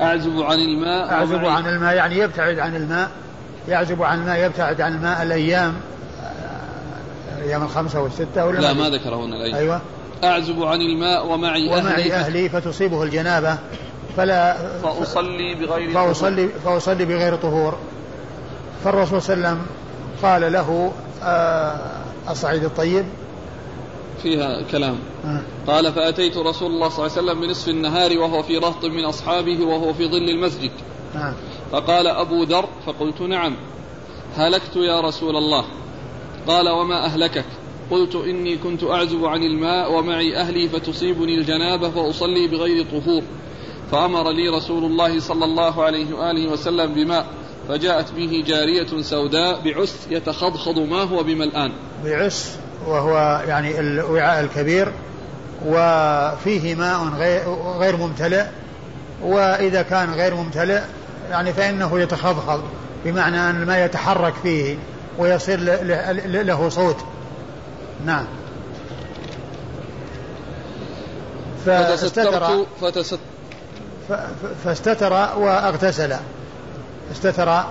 أعزب عن الماء أعزب عن الماء يعني يبتعد عن الماء. يعزب عن الماء يبتعد عن الماء الأيام. الأيام الخمسة والستة ولا لا ما ذكر هنا الأيام. أيوة. أعزب عن الماء ومعي, ومعي أهلي. أهلي فتصيبه الجنابة. فلا فأصلي بغير فأصلي فأصلي بغير طهور. فالرسول صلى الله عليه وسلم قال له آه الصعيد الطيب؟ فيها كلام. آه. قال فأتيت رسول الله صلى الله عليه وسلم بنصف النهار وهو في رهط من أصحابه وهو في ظل المسجد. آه. فقال أبو ذر فقلت نعم. هلكت يا رسول الله. قال وما أهلكك؟ قلت إني كنت أعزب عن الماء ومعي أهلي فتصيبني الجنابة فأصلي بغير طهور. فأمر لي رسول الله صلى الله عليه وآله وسلم بماء فجاءت به جارية سوداء بعس يتخضخض ما هو بملآن. بعس. وهو يعني الوعاء الكبير وفيه ماء غير, ممتلئ وإذا كان غير ممتلئ يعني فإنه يتخضخض بمعنى أن الماء يتحرك فيه ويصير له صوت. نعم. فاستتر فاستتر وأغتسل. استتر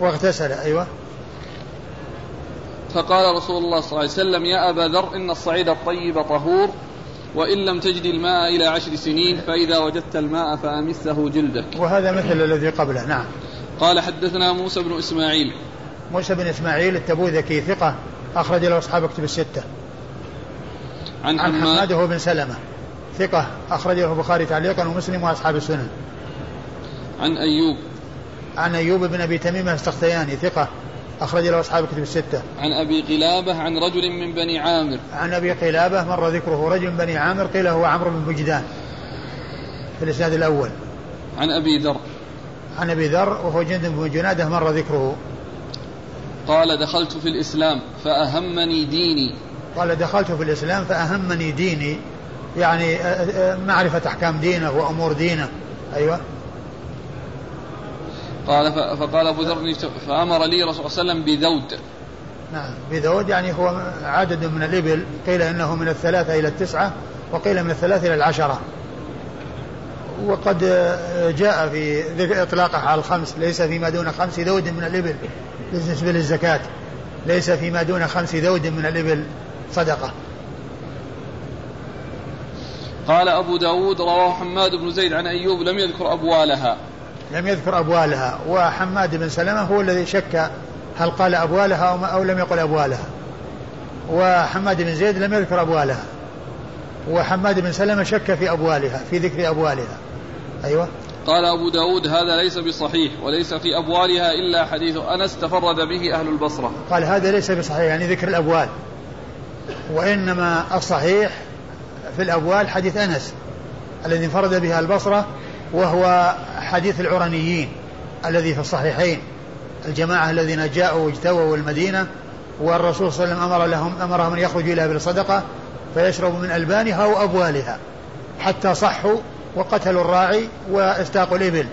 وأغتسل أيوه. فقال رسول الله صلى الله عليه وسلم يا أبا ذر إن الصعيد الطيب طهور وإن لم تجد الماء إلى عشر سنين فإذا وجدت الماء فأمسه جلدك. وهذا مثل الذي قبله نعم. قال حدثنا موسى بن إسماعيل. موسى بن إسماعيل التبوذكي ثقة أخرج له أصحاب كتب الستة. عن عن حماد هو بن سلمة ثقة اخرج له البخاري تعليقا ومسلم وأصحاب السنن. عن أيوب. عن أيوب بن أبي تميمة السختياني ثقة أخرج له أصحاب كتب الستة. عن أبي قلابة عن رجل من بني عامر. عن أبي قلابة مر ذكره رجل من بني عامر قيل هو عمرو بن بجدان في الإسناد الأول. عن أبي ذر. عن أبي ذر وهو جند بن جنادة مر ذكره. قال دخلت في الإسلام فأهمني ديني. قال دخلت في الإسلام فأهمني ديني يعني آه، آه، معرفة أحكام دينه وأمور دينه. أيوه. قال فقال أبو ذر فأمر لي رسول الله صلى الله عليه وسلم بذود. نعم بذود يعني هو عدد من الإبل قيل إنه من الثلاثة إلى التسعة وقيل من الثلاثة إلى العشرة. وقد جاء في ذكر اطلاقه على الخمس ليس فيما دون خمس ذود من الإبل بالنسبة للزكاة ليس فيما دون خمس ذود من الإبل صدقة. قال أبو داود رواه حماد بن زيد عن أيوب لم يذكر أبوالها. لم يذكر أبوالها وحماد بن سلمة هو الذي شك هل قال أبوالها أو, لم يقل أبوالها. وحماد بن زيد لم يذكر أبوالها. وحماد بن سلمة شك في أبوالها في ذكر أبوالها. أيوة. قال أبو داود هذا ليس بصحيح وليس في أبوالها إلا حديث أنس تفرد به أهل البصرة. قال هذا ليس بصحيح يعني ذكر الأبوال. وإنما الصحيح في الأبوال حديث أنس الذي انفرد به البصرة وهو حديث العرنيين الذي في الصحيحين الجماعة الذين جاءوا واجتووا المدينة والرسول صلى الله عليه وسلم أمر لهم أمرهم أن يخرجوا إليها بالصدقة فيشربوا من ألبانها وأبوالها حتى صحوا وقتلوا الراعي واستاقوا الإبل.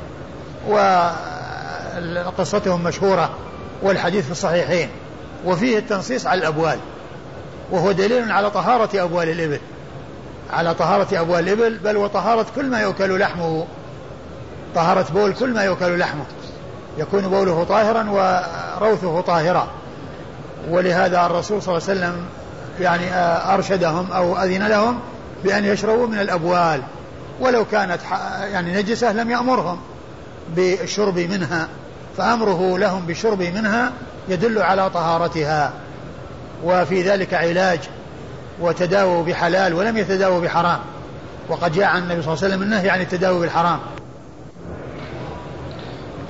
وقصتهم مشهورة والحديث في الصحيحين. وفيه التنصيص على الأبوال. وهو دليل على طهارة أبوال الإبل. على طهارة أبوال الإبل بل وطهارة كل ما يؤكل لحمه طهارة بول كل ما يؤكل لحمه. يكون بوله طاهرا وروثه طاهرا. ولهذا الرسول صلى الله عليه وسلم يعني أرشدهم أو أذن لهم بأن يشربوا من الأبوال. ولو كانت يعني نجسة لم يأمرهم بالشرب منها. فأمره لهم بالشرب منها يدل على طهارتها. وفي ذلك علاج وتداووا بحلال ولم يتداووا بحرام. وقد جاء عن النبي صلى الله عليه وسلم النهي عن التداوي بالحرام.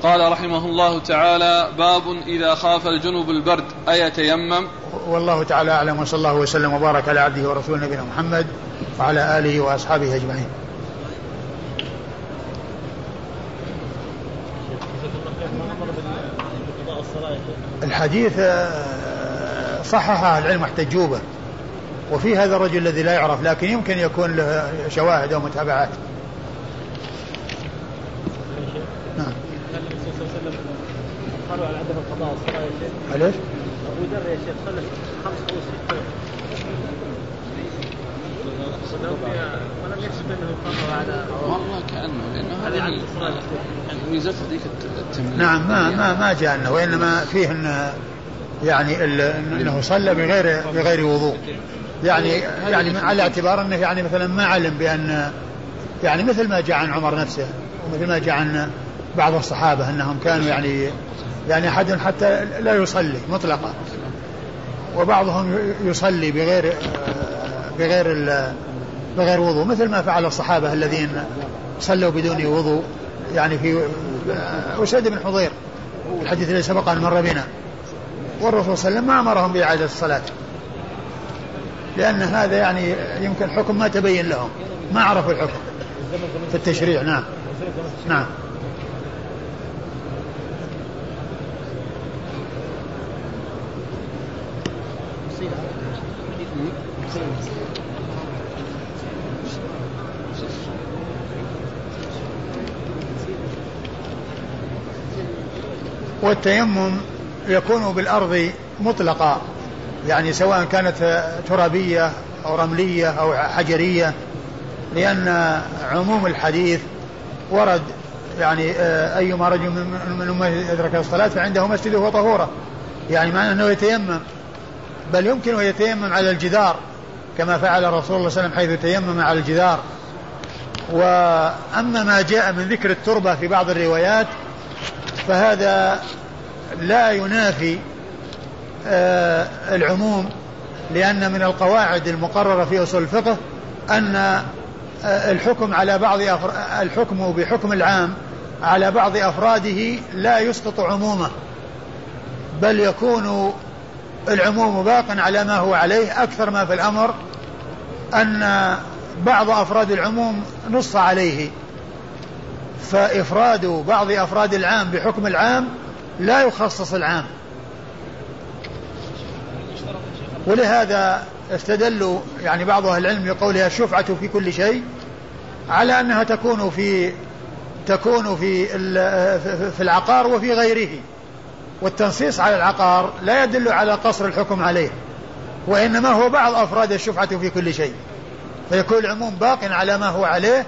قال رحمه الله تعالى باب إذا خاف الجنوب البرد أيتيمم؟ والله تعالى أعلم وصلى الله وسلم وبارك على عبده ورسوله نبينا محمد وعلى آله وأصحابه أجمعين. الحديث صححه العلم احتجوا به وفي هذا الرجل الذي لا يعرف لكن يمكن يكون له شواهد أو متابعات نعم كان الرسول صلى الله عليه وسلم قالوا على عدم القضاء والصلاه يا شيخ. عليش؟ أبو ذر يا شيخ صلى خمس أو ست ولم يكشف انه قرر على والله كأنه لأنه هذه يعني ميزتها ذيك التمرين. نعم ما ما ما جاء انه وإنما فيه ان يعني ال- إنه صلى بغير بغير وضوء. يعني يعني على اعتبار إنه يعني مثلا ما علم بان يعني مثل ما جاء عن عمر نفسه ومثل ما جاء عن بعض الصحابة أنهم كانوا يعني يعني أحد حتى لا يصلي مطلقا. وبعضهم يصلي بغير بغير بغير وضوء مثل ما فعل الصحابة الذين صلوا بدون وضوء يعني في اسيد بن حضير الحديث الذي سبق أن مر بنا. والرسول صلى الله عليه وسلم ما أمرهم بإعادة الصلاة. لأن هذا يعني يمكن حكم ما تبين لهم. ما عرفوا الحكم في التشريع نعم. نعم. والتيمم يكون بالأرض مطلقا يعني سواء كانت ترابية أو رملية أو حجرية لأن عموم الحديث ورد يعني آه، أيما رجل من أمته أدرك الصلاة فعنده مسجده وطهوره يعني معنى أنه يتيمم. بل يمكن أن يتيمم على الجدار كما فعل رسول الله صلى الله عليه وسلم حيث تيمم على الجدار. وأما ما جاء من ذكر التربة في بعض الروايات فهذا لا ينافي آه، العموم لأن من القواعد المقررة في أصول الفقه أن آه، الحكم على بعض أفر... الحكم بحكم العام على بعض أفراده لا يسقط عمومه بل يكون العموم باق على ما هو عليه. أكثر ما في الأمر أن بعض أفراد العموم نص عليه. فإفراد بعض أفراد العام بحكم العام لا يخصص العام. ولهذا استدلوا يعني بعض أهل العلم بقولها الشفعة في كل شيء على أنها تكون في تكون في في العقار وفي غيره. والتنصيص على العقار لا يدل على قصر الحكم عليه وإنما هو بعض أفراد الشفعة في كل شيء. فيكون العموم باق على ما هو عليه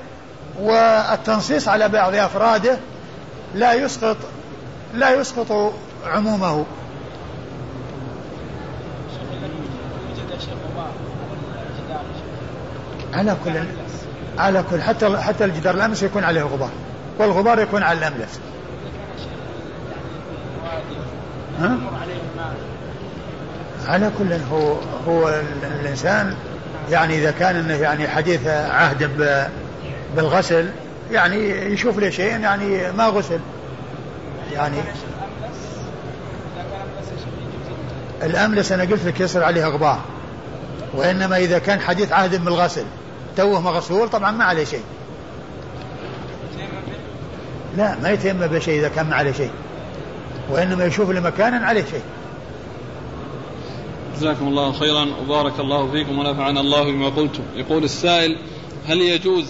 والتنصيص على بعض أفراده لا يسقط لا يسقط عمومه. على كل على كل حتى حتى الجدار الأمس يكون عليه غبار والغبار يكون على الأملس. ها؟ على كل هو هو ال- الإنسان يعني إذا كان إنه يعني حديث عهد بالغسل يعني يشوف له شيء يعني ما غسل. يعني الاملس أنا قلت لك يصير عليها غبار وإنما إذا كان حديث عهد بالغسل توه مغسول طبعا ما عليه شيء. لا ما يتيمم بشيء إذا كان ما عليه شيء. وإنما يشوف لمكان عليه شيء. جزاكم الله خيرا وبارك الله فيكم ونفعنا الله بما قلتم. يقول السائل هل يجوز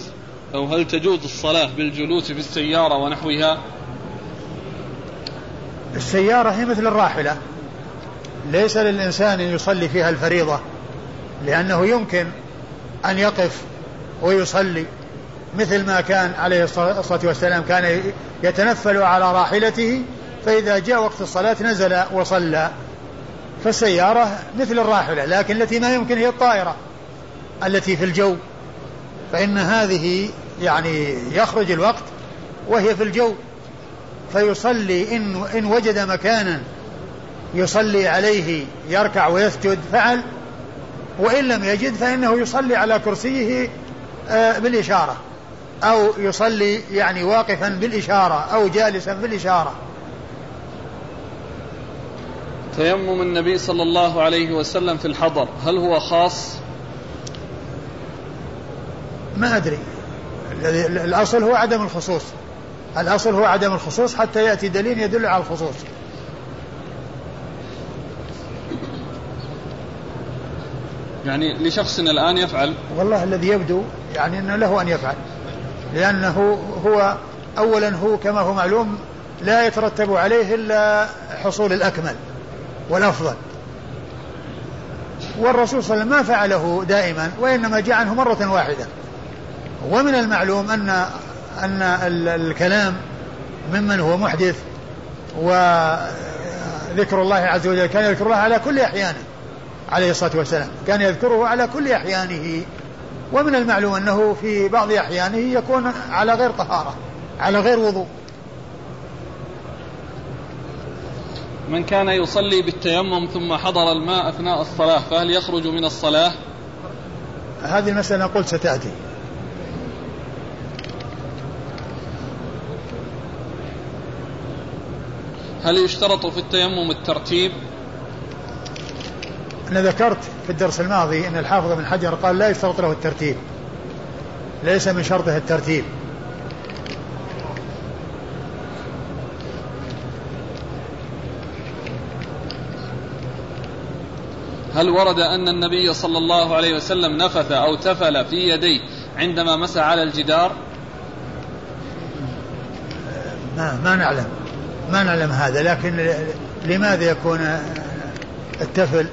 أو هل تجوز الصلاة بالجلوس في السيارة ونحوها؟ السيارة هي مثل الراحلة. ليس للإنسان أن يصلي فيها الفريضة لأنه يمكن أن يقف ويصلي مثل ما كان عليه الصلاة والسلام. كان يتنفل على راحلته فإذا جاء وقت الصلاة نزل وصلى فالسيارة مثل الراحلة لكن التي ما يمكن هي الطائرة التي في الجو. فإن هذه يعني يخرج الوقت وهي في الجو. فيصلي إن, إن وجد مكانا يصلي عليه يركع ويسجد فعل. وإن لم يجد فإنه يصلي على كرسيه آه، بالإشارة أو يصلي يعني واقفا بالإشارة أو جالسا بالإشارة. تيمم النبي صلى الله عليه وسلم في الحضر هل هو خاص؟ ما أدري. الأصل هو عدم الخصوص. الأصل هو عدم الخصوص حتى يأتي دليل يدل على الخصوص. يعني لشخص الآن يفعل؟ والله الذي يبدو يعني أنه له أن يفعل. لأنه هو أولا هو كما هو معلوم لا يترتب عليه إلا حصول الأكمل. والأفضل. والرسول صلى الله عليه وسلم ما فعله دائما وإنما جاء عنه مرة واحدة. ومن المعلوم أن أن الكلام ممن هو محدث وذكر الله عز وجل كان يذكر الله على كل أحيانه عليه الصلاة والسلام. كان يذكره على كل أحيانه. ومن المعلوم أنه في بعض أحيانه يكون على غير طهارة على غير وضوء. من كان يصلي بالتيمم ثم حضر الماء أثناء الصلاة فهل يخرج من الصلاة؟ هذه المسألة قلت ستأتي. هل يشترط في التيمم الترتيب؟ أنا ذكرت في الدرس الماضي أن الحافظ بن حجر قال لا يشترط له الترتيب ليس من شرطه الترتيب. هل ورد أن النبي صلى الله عليه وسلم نفث أو تفل في يديه عندما مسح على الجدار؟ ما, ما نعلم. ما نعلم هذا لكن لماذا يكون التفل؟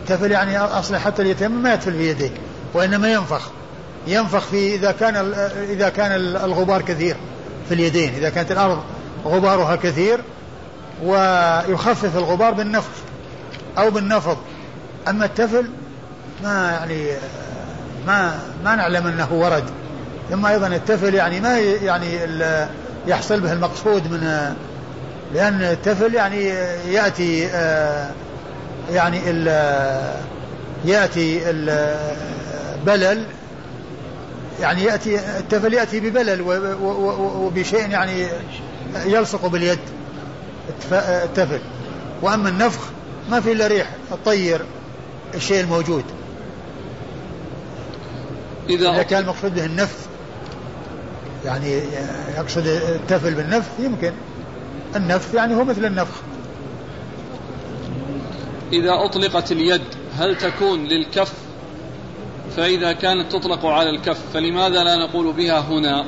التفل يعني أصلا حتى اليتيم ما يتفل في يديه وإنما ينفخ. ينفخ في إذا كان إذا كان الغبار كثير في اليدين إذا كانت الأرض غبارها كثير ويخفف الغبار بالنفخ أو بالنفض. أما التفل ما يعني ما ما نعلم أنه ورد. ثم أيضا التفل يعني ما يعني يحصل به المقصود من لأن التفل يعني يأتي يعني يأتي البلل يعني يأتي التفل يأتي ببلل وبشيء يعني يلصق باليد التفل. وأما النفخ ما في إلا ريح الطير. الشيء الموجود. إذا, إذا كان المقصود به النفث يعني يقصد التفل بالنفث يمكن. النفث يعني هو مثل النفخ. إذا أطلقت اليد هل تكون للكف؟ فإذا كانت تطلق على الكف فلماذا لا نقول بها هنا؟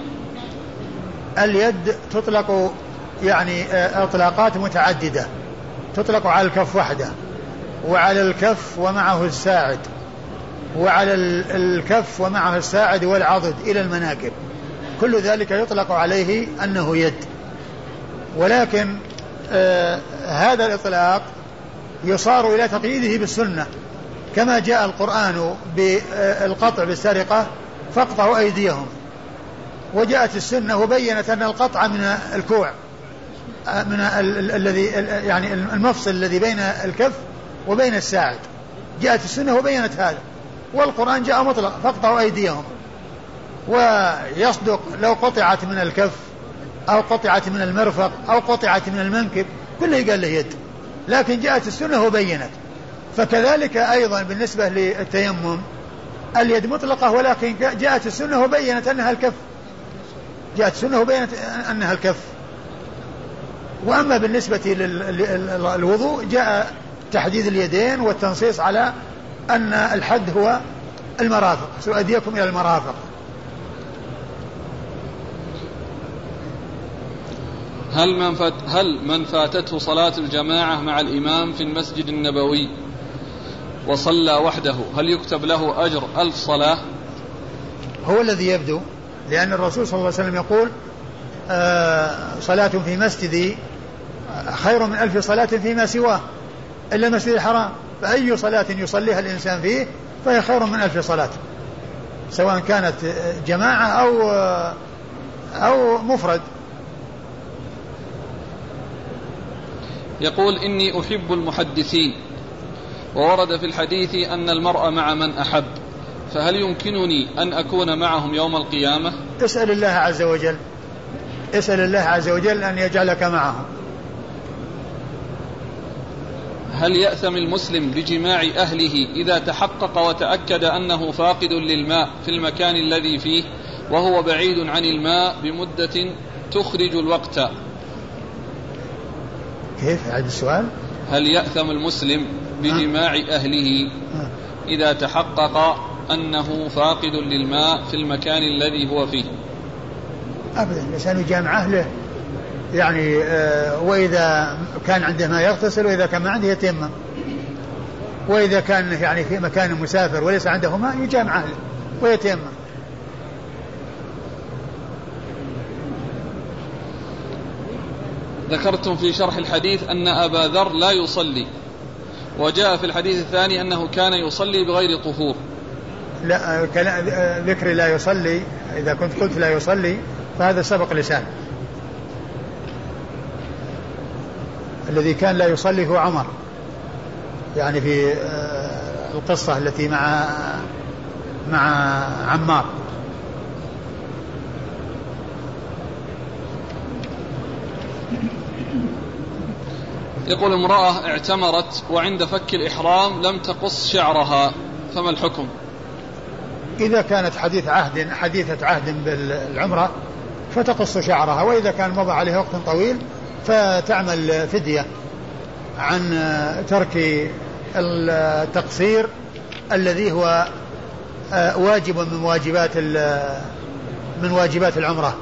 اليد تطلق يعني آه، إطلاقات متعددة. تطلق على الكف وحده. وعلى الكف ومعه الساعد وعلى الكف ومعه الساعد والعضد إلى المناكب. كل ذلك يطلق عليه أنه يد. ولكن آه هذا الإطلاق يصار إلى تقييده بالسنة. كما جاء القرآن بالقطع بالسرقة فاقطعوا أيديهم. وجاءت السنة وبينت أن القطع من الكوع آه، من الذي يعني المفصل الذي بين الكف وبين الساعد. جاءت السنة وبينت هذا. والقرآن جاء مطلق فاقطعوا أيديهم. ويصدق لو قطعت من الكف أو قطعت من المرفق أو قطعت من المنكب كله قال له يد. لكن جاءت السنة وبينت. فكذلك أيضا بالنسبة للتيمم اليد مطلقة ولكن جاءت السنة وبينت أنها الكف. جاءت السنة وبينت أنها الكف. وأما بالنسبة للوضوء جاء تحديد اليدين والتنصيص على أن الحد هو المرافق سأديكم إلى المرافق. هل من فات هل من فاتته صلاة الجماعة مع الإمام في المسجد النبوي وصلى وحده هل يكتب له أجر ألف صلاة؟ هو الذي يبدو لأن الرسول صلى الله عليه وسلم يقول آه صلاة في مسجدي خير من ألف صلاة فيما سواه. إلا المسجد الحرام فأي صلاة يصليها الإنسان فيه فهي خير من ألف صلاة سواء كانت جماعة أو أو مفرد. يقول إني أحب المحدثين وورد في الحديث أن المرء مع من أحب فهل يمكنني أن أكون معهم يوم القيامة؟ اسأل الله عز وجل اسأل الله عز وجل أن يجعلك معهم. هل يأثم المسلم بجماع أهله إذا تحقق وتأكد أنه فاقد للماء في المكان الذي فيه وهو بعيد عن الماء بمدة تخرج الوقت؟ كيف؟ هذا السؤال. هل يأثم المسلم بجماع أهله إذا تحقق أنه فاقد للماء في المكان الذي هو فيه؟ أبدا الإنسان يجامع أهله. يعني آه وإذا كان عنده ما يغتسل وإذا كان ما عنده يتيمم. وإذا كان يعني في مكان مسافر وليس عنده ماء يجامع أهله ويتيمم. ذكرتم في شرح الحديث أن أبا ذر لا يصلي. وجاء في الحديث الثاني أنه كان يصلي بغير طهور. لا ذكر لا يصلي إذا كنت قلت لا يصلي فهذا سبق لسان الذي كان لا يصلي هو عمر. يعني في آه، القصة التي مع مع عمار. يقول امرأة اعتمرت وعند فك الإحرام لم تقص شعرها فما الحكم؟ إذا كانت حديث عهد حديثة عهد بالعمرة فتقص شعرها وإذا كان مضى عليها وقت طويل فتعمل فدية عن ترك التقصير الذي هو واجب من واجبات من واجبات العمرة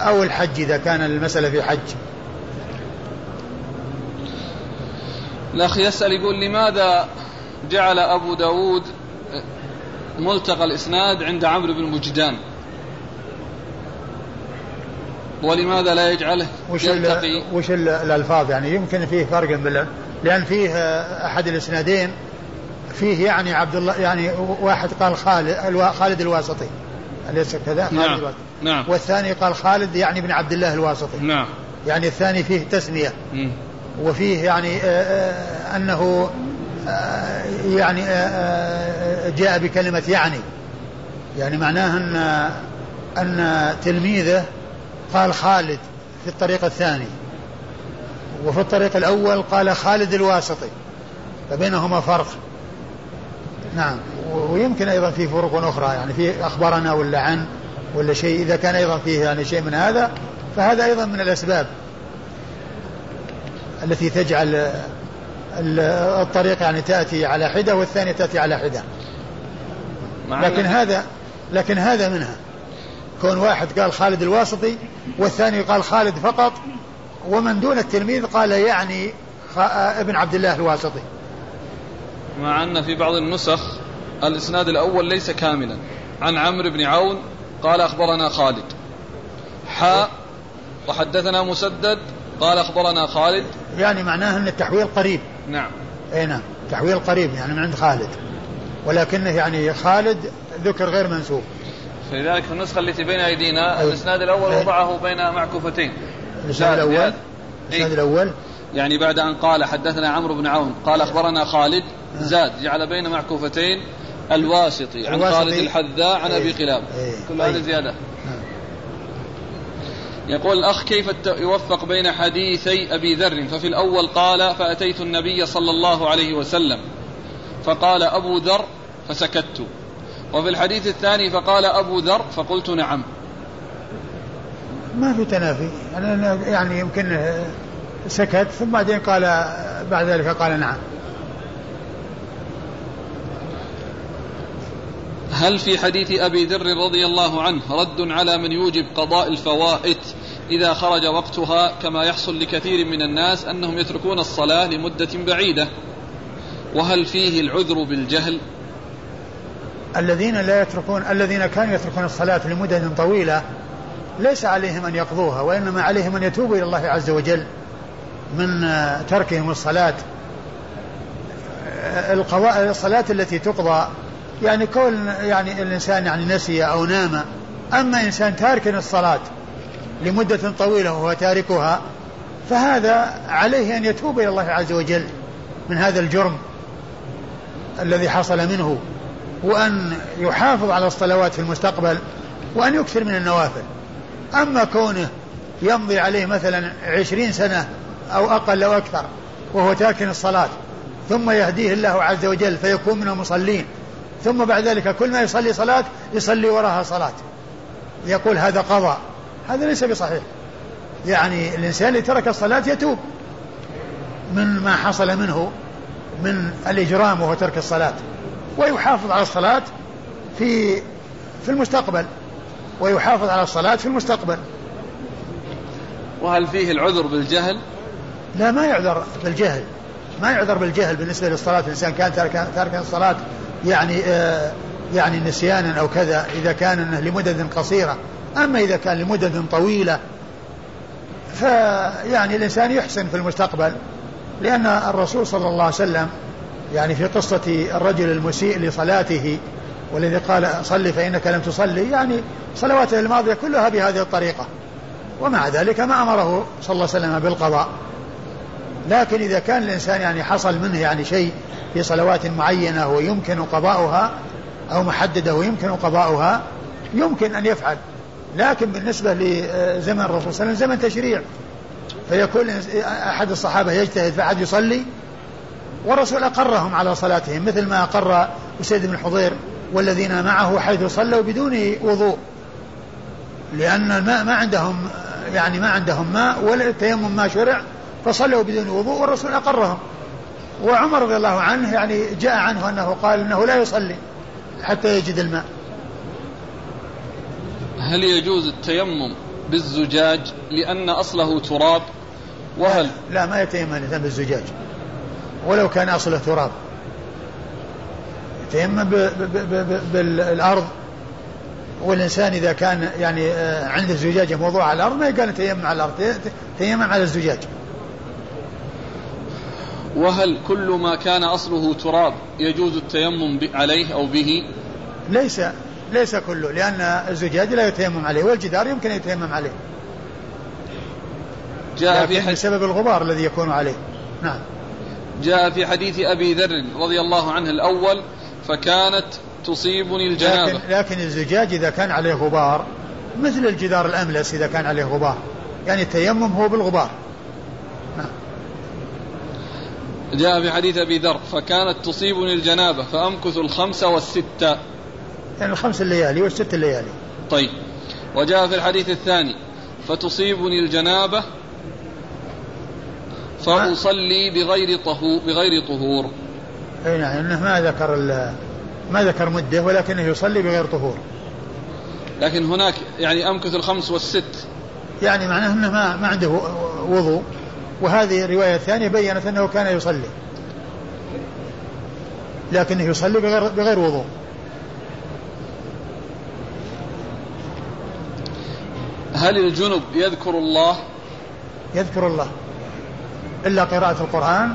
أو الحج إذا كان المسألة في حج. الأخ يسأل يقول لماذا جعل أبو داود ملتقى الإسناد عند عمرو بن مجدان؟ ولماذا لا يجعله؟ وش يلتقي. وش الألفاظ يعني؟ يمكن فيه فرق بال لأن فيه أحد الإسنادين فيه يعني عبد الله يعني واحد قال خالد خالد الواسطي. أليس كذا؟ نعم. نعم. والثاني قال خالد يعني بن عبد الله الواسطي. نعم. يعني الثاني فيه تسمية. م. وفيه يعني آه، آه، أنه آه، يعني جاء بكلمة يعني. يعني معناه أن أن تلميذه قال خالد في الطريق الثاني. وفي الطريق الأول قال خالد الواسطي. فبينهما فرق. نعم. ويمكن أيضا في فروق أخرى يعني في أخبرنا ولا عن ولا شيء. إذا كان أيضا فيه يعني شيء من هذا فهذا أيضا من الأسباب التي تجعل الطريق يعني تأتي على حدة والثانية تأتي على حدة. لكن هذا لكن هذا منها. كون واحد قال خالد الواسطي والثاني قال خالد فقط ومن دون التلميذ قال يعني ابن عبد الله الواسطي. مع أن في بعض النسخ الإسناد الأول ليس كاملا. عن عمرو بن عون قال أخبرنا خالد. حاء وحدثنا مسدد قال أخبرنا خالد. يعني معناه أن التحويل قريب. نعم. أي نعم تحويل قريب يعني من عند خالد. ولكنه يعني خالد ذكر غير منسوب. فلذلك في النسخة التي بين أيدينا الإسناد الأول وضعه بين معكوفتين. الإسناد الأول؟ الإسناد الأول؟ يعني بعد أن قال حدثنا عمرو بن عون قال أخبرنا خالد زاد جعل بين معكوفتين الواسطي عن خالد الحذاء عن أبي قلاب. كل هذه زيادة. يقول الأخ كيف يوفق بين حديثي أبي ذر؟ ففي الأول قال فأتيت النبي صلى الله عليه وسلم. فقال أبو ذر فسكت. وفي الحديث الثاني فقال أبو ذر فقلت نعم. ما في تنافي. يعني يمكن سكت ثم بعدين قال بعد ذلك قال نعم. هل في حديث أبي ذر رضي الله عنه رد على من يوجب قضاء الفوائت إذا خرج وقتها كما يحصل لكثير من الناس أنهم يتركون الصلاة لمدة بعيدة؟ وهل فيه العذر بالجهل؟ الذين لا يتركون الذين كانوا يتركون الصلاة لمدة طويلة ليس عليهم أن يقضوها وإنما عليهم أن يتوبوا إلى الله عز وجل من تركهم الصلاة. القضاء الصلاة التي تقضى يعني كون يعني الإنسان يعني نسي أو نام. أما إنسان تارك الصلاة لمدة طويلة وهو تاركها فهذا عليه أن يتوب إلى الله عز وجل من هذا الجرم الذي حصل منه. وأن يحافظ على الصلوات في المستقبل وأن يكثر من النوافل. أما كونه يمضي عليه مثلا عشرين سنة أو أقل أو أكثر وهو تاكن الصلاة ثم يهديه الله عز وجل فيكون من المصلين ثم بعد ذلك كل ما يصلي صلاة يصلي وراها صلاة. يقول هذا قضاء. هذا ليس بصحيح. يعني الإنسان اللي ترك الصلاة يتوب من ما حصل منه من الإجرام وهو ترك الصلاة. ويحافظ على الصلاة في في المستقبل. ويحافظ على الصلاة في المستقبل. وهل فيه العذر بالجهل؟ لا ما يعذر بالجهل. ما يعذر بالجهل بالنسبة للصلاة. الإنسان كان تاركا تاركا الصلاة يعني آه يعني نسيانا أو كذا إذا كان لمدد قصيرة. أما إذا كان لمدد طويلة فيعني الإنسان يحسن في المستقبل. لأن الرسول صلى الله عليه وسلم يعني في قصة الرجل المسيء لصلاته والذي قال صل فإنك لم تصلي يعني صلواته الماضية كلها بهذه الطريقة. ومع ذلك ما أمره صلى الله عليه وسلم بالقضاء. لكن إذا كان الإنسان يعني حصل منه يعني شيء في صلوات معينة ويمكن قضاؤها أو محددة ويمكن قضاؤها يمكن أن يفعل. لكن بالنسبة لزمن الرسول صلى الله عليه وسلم زمن تشريع. فيكون أحد الصحابة يجتهد فأحد يصلي والرسول أقرهم على صلاتهم مثل ما أقر أسيد بن حضير والذين معه حيث صلوا بدون وضوء. لأن الماء ما عندهم يعني ما عندهم ماء ولا التيمم ما شرع فصلوا بدون وضوء والرسول أقرهم. وعمر رضي الله عنه يعني جاء عنه أنه قال أنه لا يصلي حتى يجد الماء. هل يجوز التيمم بالزجاج لأن أصله تراب؟ وهل لا, لا ما يتيمم الإنسان بالزجاج ولو كان أصله تراب يتيمم بالأرض. والإنسان إذا كان يعني آه، عنده زجاجة موضوعة على الأرض ما قال يتيمم على الأرض تيمم على الزجاج. وهل كل ما كان أصله تراب يجوز التيمم عليه أو به؟ ليس ليس كله لأن الزجاج لا يتيمم عليه والجدار يمكن يتيمم عليه. جاء في حديث بسبب الغبار الذي يكون عليه. نعم. جاء في حديث أبي ذر رضي الله عنه الأول فكانت تصيبني الجنابة لكن, لكن الزجاج إذا كان عليه غبار مثل الجدار الأملس إذا كان عليه غبار. يعني التيمم هو بالغبار. جاء في حديث أبي ذر فكانت تصيبني الجنابة فأمكث الخمس والستة يعني الخمس الليالي والست الليالي. طيب. وجاء في الحديث الثاني فتصيبني الجنابة فأصلي بغير طهور بغير طهور. أي نعم إنه ما ذكر ما ذكر مدة ولكنه يصلي بغير طهور. لكن هناك يعني أمكث الخمس والست. يعني معناه أنه ما, ما عنده وضوء. وهذه الرواية الثانية بينت أنه كان يصلي. لكنه يصلي بغير, بغير وضوء. هل الجنب يذكر الله؟ يذكر الله. إلا قراءة القرآن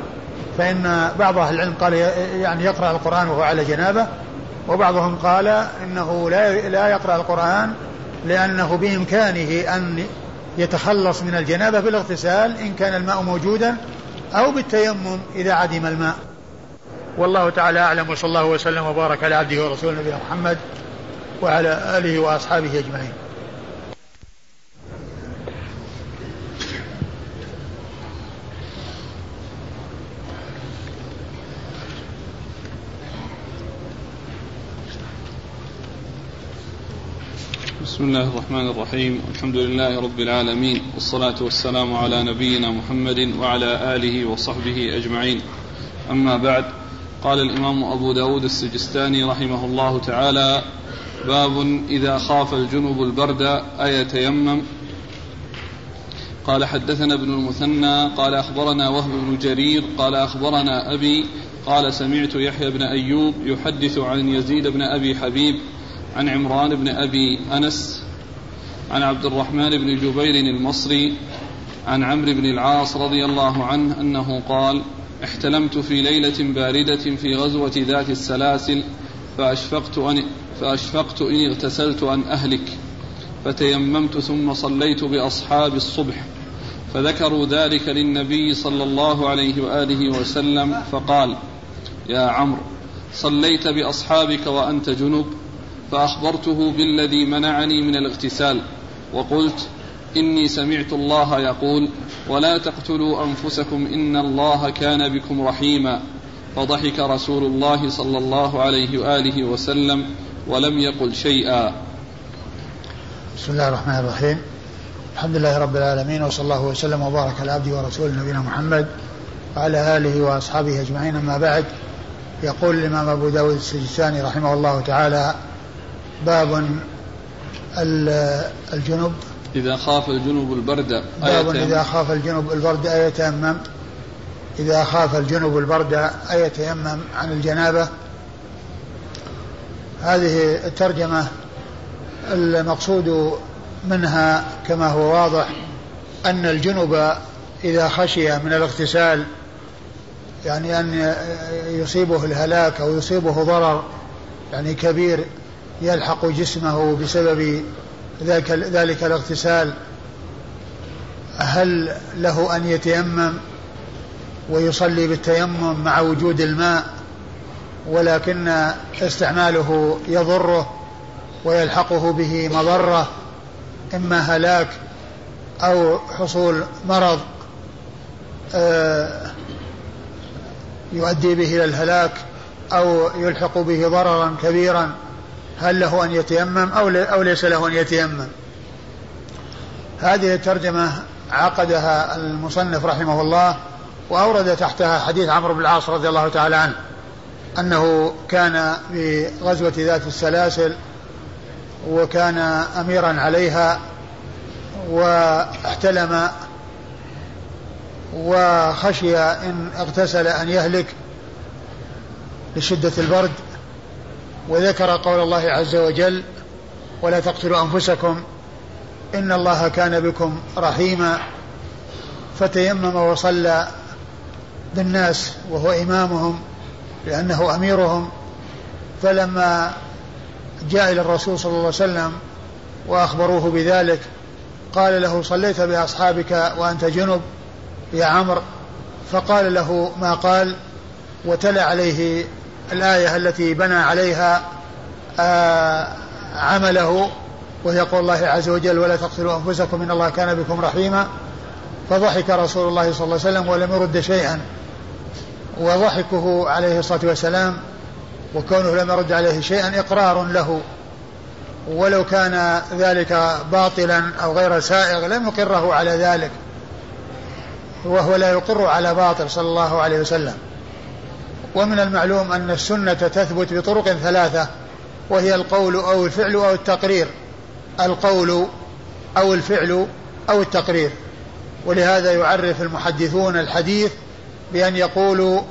فإن بعض أهل العلم قال يعني يقرأ القرآن وهو على جنابة وبعضهم قال إنه لا لا يقرأ القرآن لأنه بإمكانه أن يتخلص من الجنابة بالاغتسال إن كان الماء موجودا أو بالتيمم إذا عدم الماء. والله تعالى أعلم وصلى الله وسلم وبارك على عبده ورسوله نبينا محمد وعلى آله وأصحابه أجمعين. بسم الله الرحمن الرحيم. الحمد لله رب العالمين والصلاة والسلام على نبينا محمد وعلى آله وصحبه أجمعين. أما بعد قال الإمام أبو داود السجستاني رحمه الله تعالى باب إذا خاف الجنب البرد أيتيمم قال حدثنا ابن المثنى قال أخبرنا وهب بن جرير قال أخبرنا أبي قال سمعت يحيى بن أيوب يحدث عن يزيد بن أبي حبيب عن عمران بن أبي أنس عن عبد الرحمن بن جبير المصري عن عمرو بن العاص رضي الله عنه أنه قال احتلمت في ليلة باردة في غزوة ذات السلاسل فأشفقت أن فأشفقت إن اغتسلت أن أهلك فتيممت ثم صليت بأصحاب الصبح فذكروا ذلك للنبي صلى الله عليه وآله وسلم فقال يا عمرو صليت بأصحابك وأنت جنب فأخبرته بالذي منعني من الاغتسال وقلت إني سمعت الله يقول ولا تقتلوا أنفسكم إن الله كان بكم رحيما. فضحك رسول الله صلى الله عليه وآله وسلم ولم يقل شيئا. بسم الله الرحمن الرحيم. الحمد لله رب العالمين وصلى الله وسلم وبارك على عبده ورسوله نبينا محمد وعلى آله وأصحابه أجمعين أما بعد. يقول الإمام أبو داود السجستاني رحمه الله تعالى باب الجنوب. إذا خاف الجنوب البرد باب إذا خاف الجنوب البرد أيتيمم إذا خاف الجنوب البرد أيتيمم عن الجنابة. هذه الترجمة المقصود منها كما هو واضح أن الجنب إذا خشي من الاغتسال يعني أن يصيبه الهلاك أو يصيبه ضرر يعني كبير يلحق جسمه بسبب ذلك ذلك الاغتسال هل له أن يتيمم ويصلي بالتيمم مع وجود الماء ولكن استعماله يضره ويلحقه به مضرة إما هلاك أو حصول مرض آه، يؤدي به إلى الهلاك أو يلحق به ضررا كبيرا. هل له أن يتيمم أو أو ليس له أن يتيمم؟ هذه الترجمة عقدها المصنف رحمه الله وأورد تحتها حديث عمرو بن العاص رضي الله تعالى عنه أنه كان في غزوة ذات السلاسل وكان أميرا عليها واحتلم وخشي إن اغتسل أن يهلك لشدة البرد. وذكر قول الله عز وجل ولا تقتلوا أنفسكم إن الله كان بكم رحيما. فتيمم وصلى بالناس وهو إمامهم لأنه أميرهم. فلما جاء إلى الرسول صلى الله عليه وسلم وأخبروه بذلك قال له صليت بأصحابك وأنت جنب يا عمرو. فقال له ما قال وتلا عليه الآية التي بنى عليها آه عمله وهي قول الله عز وجل ولا تقتلوا أنفسكم إن الله كان بكم رحيما فضحك رسول الله صلى الله عليه وسلم ولم يرد شيئا. وضحكه عليه الصلاة والسلام وكونه لم يرد عليه شيئا إقرار له. ولو كان ذلك باطلا أو غير سائغ لم يقره على ذلك. وهو لا يقر على باطل صلى الله عليه وسلم. ومن المعلوم أن السنة تثبت بطرق ثلاثة وهي القول أو الفعل أو التقرير. القول أو الفعل أو التقرير. ولهذا يعرف المحدثون الحديث بأن يقولوا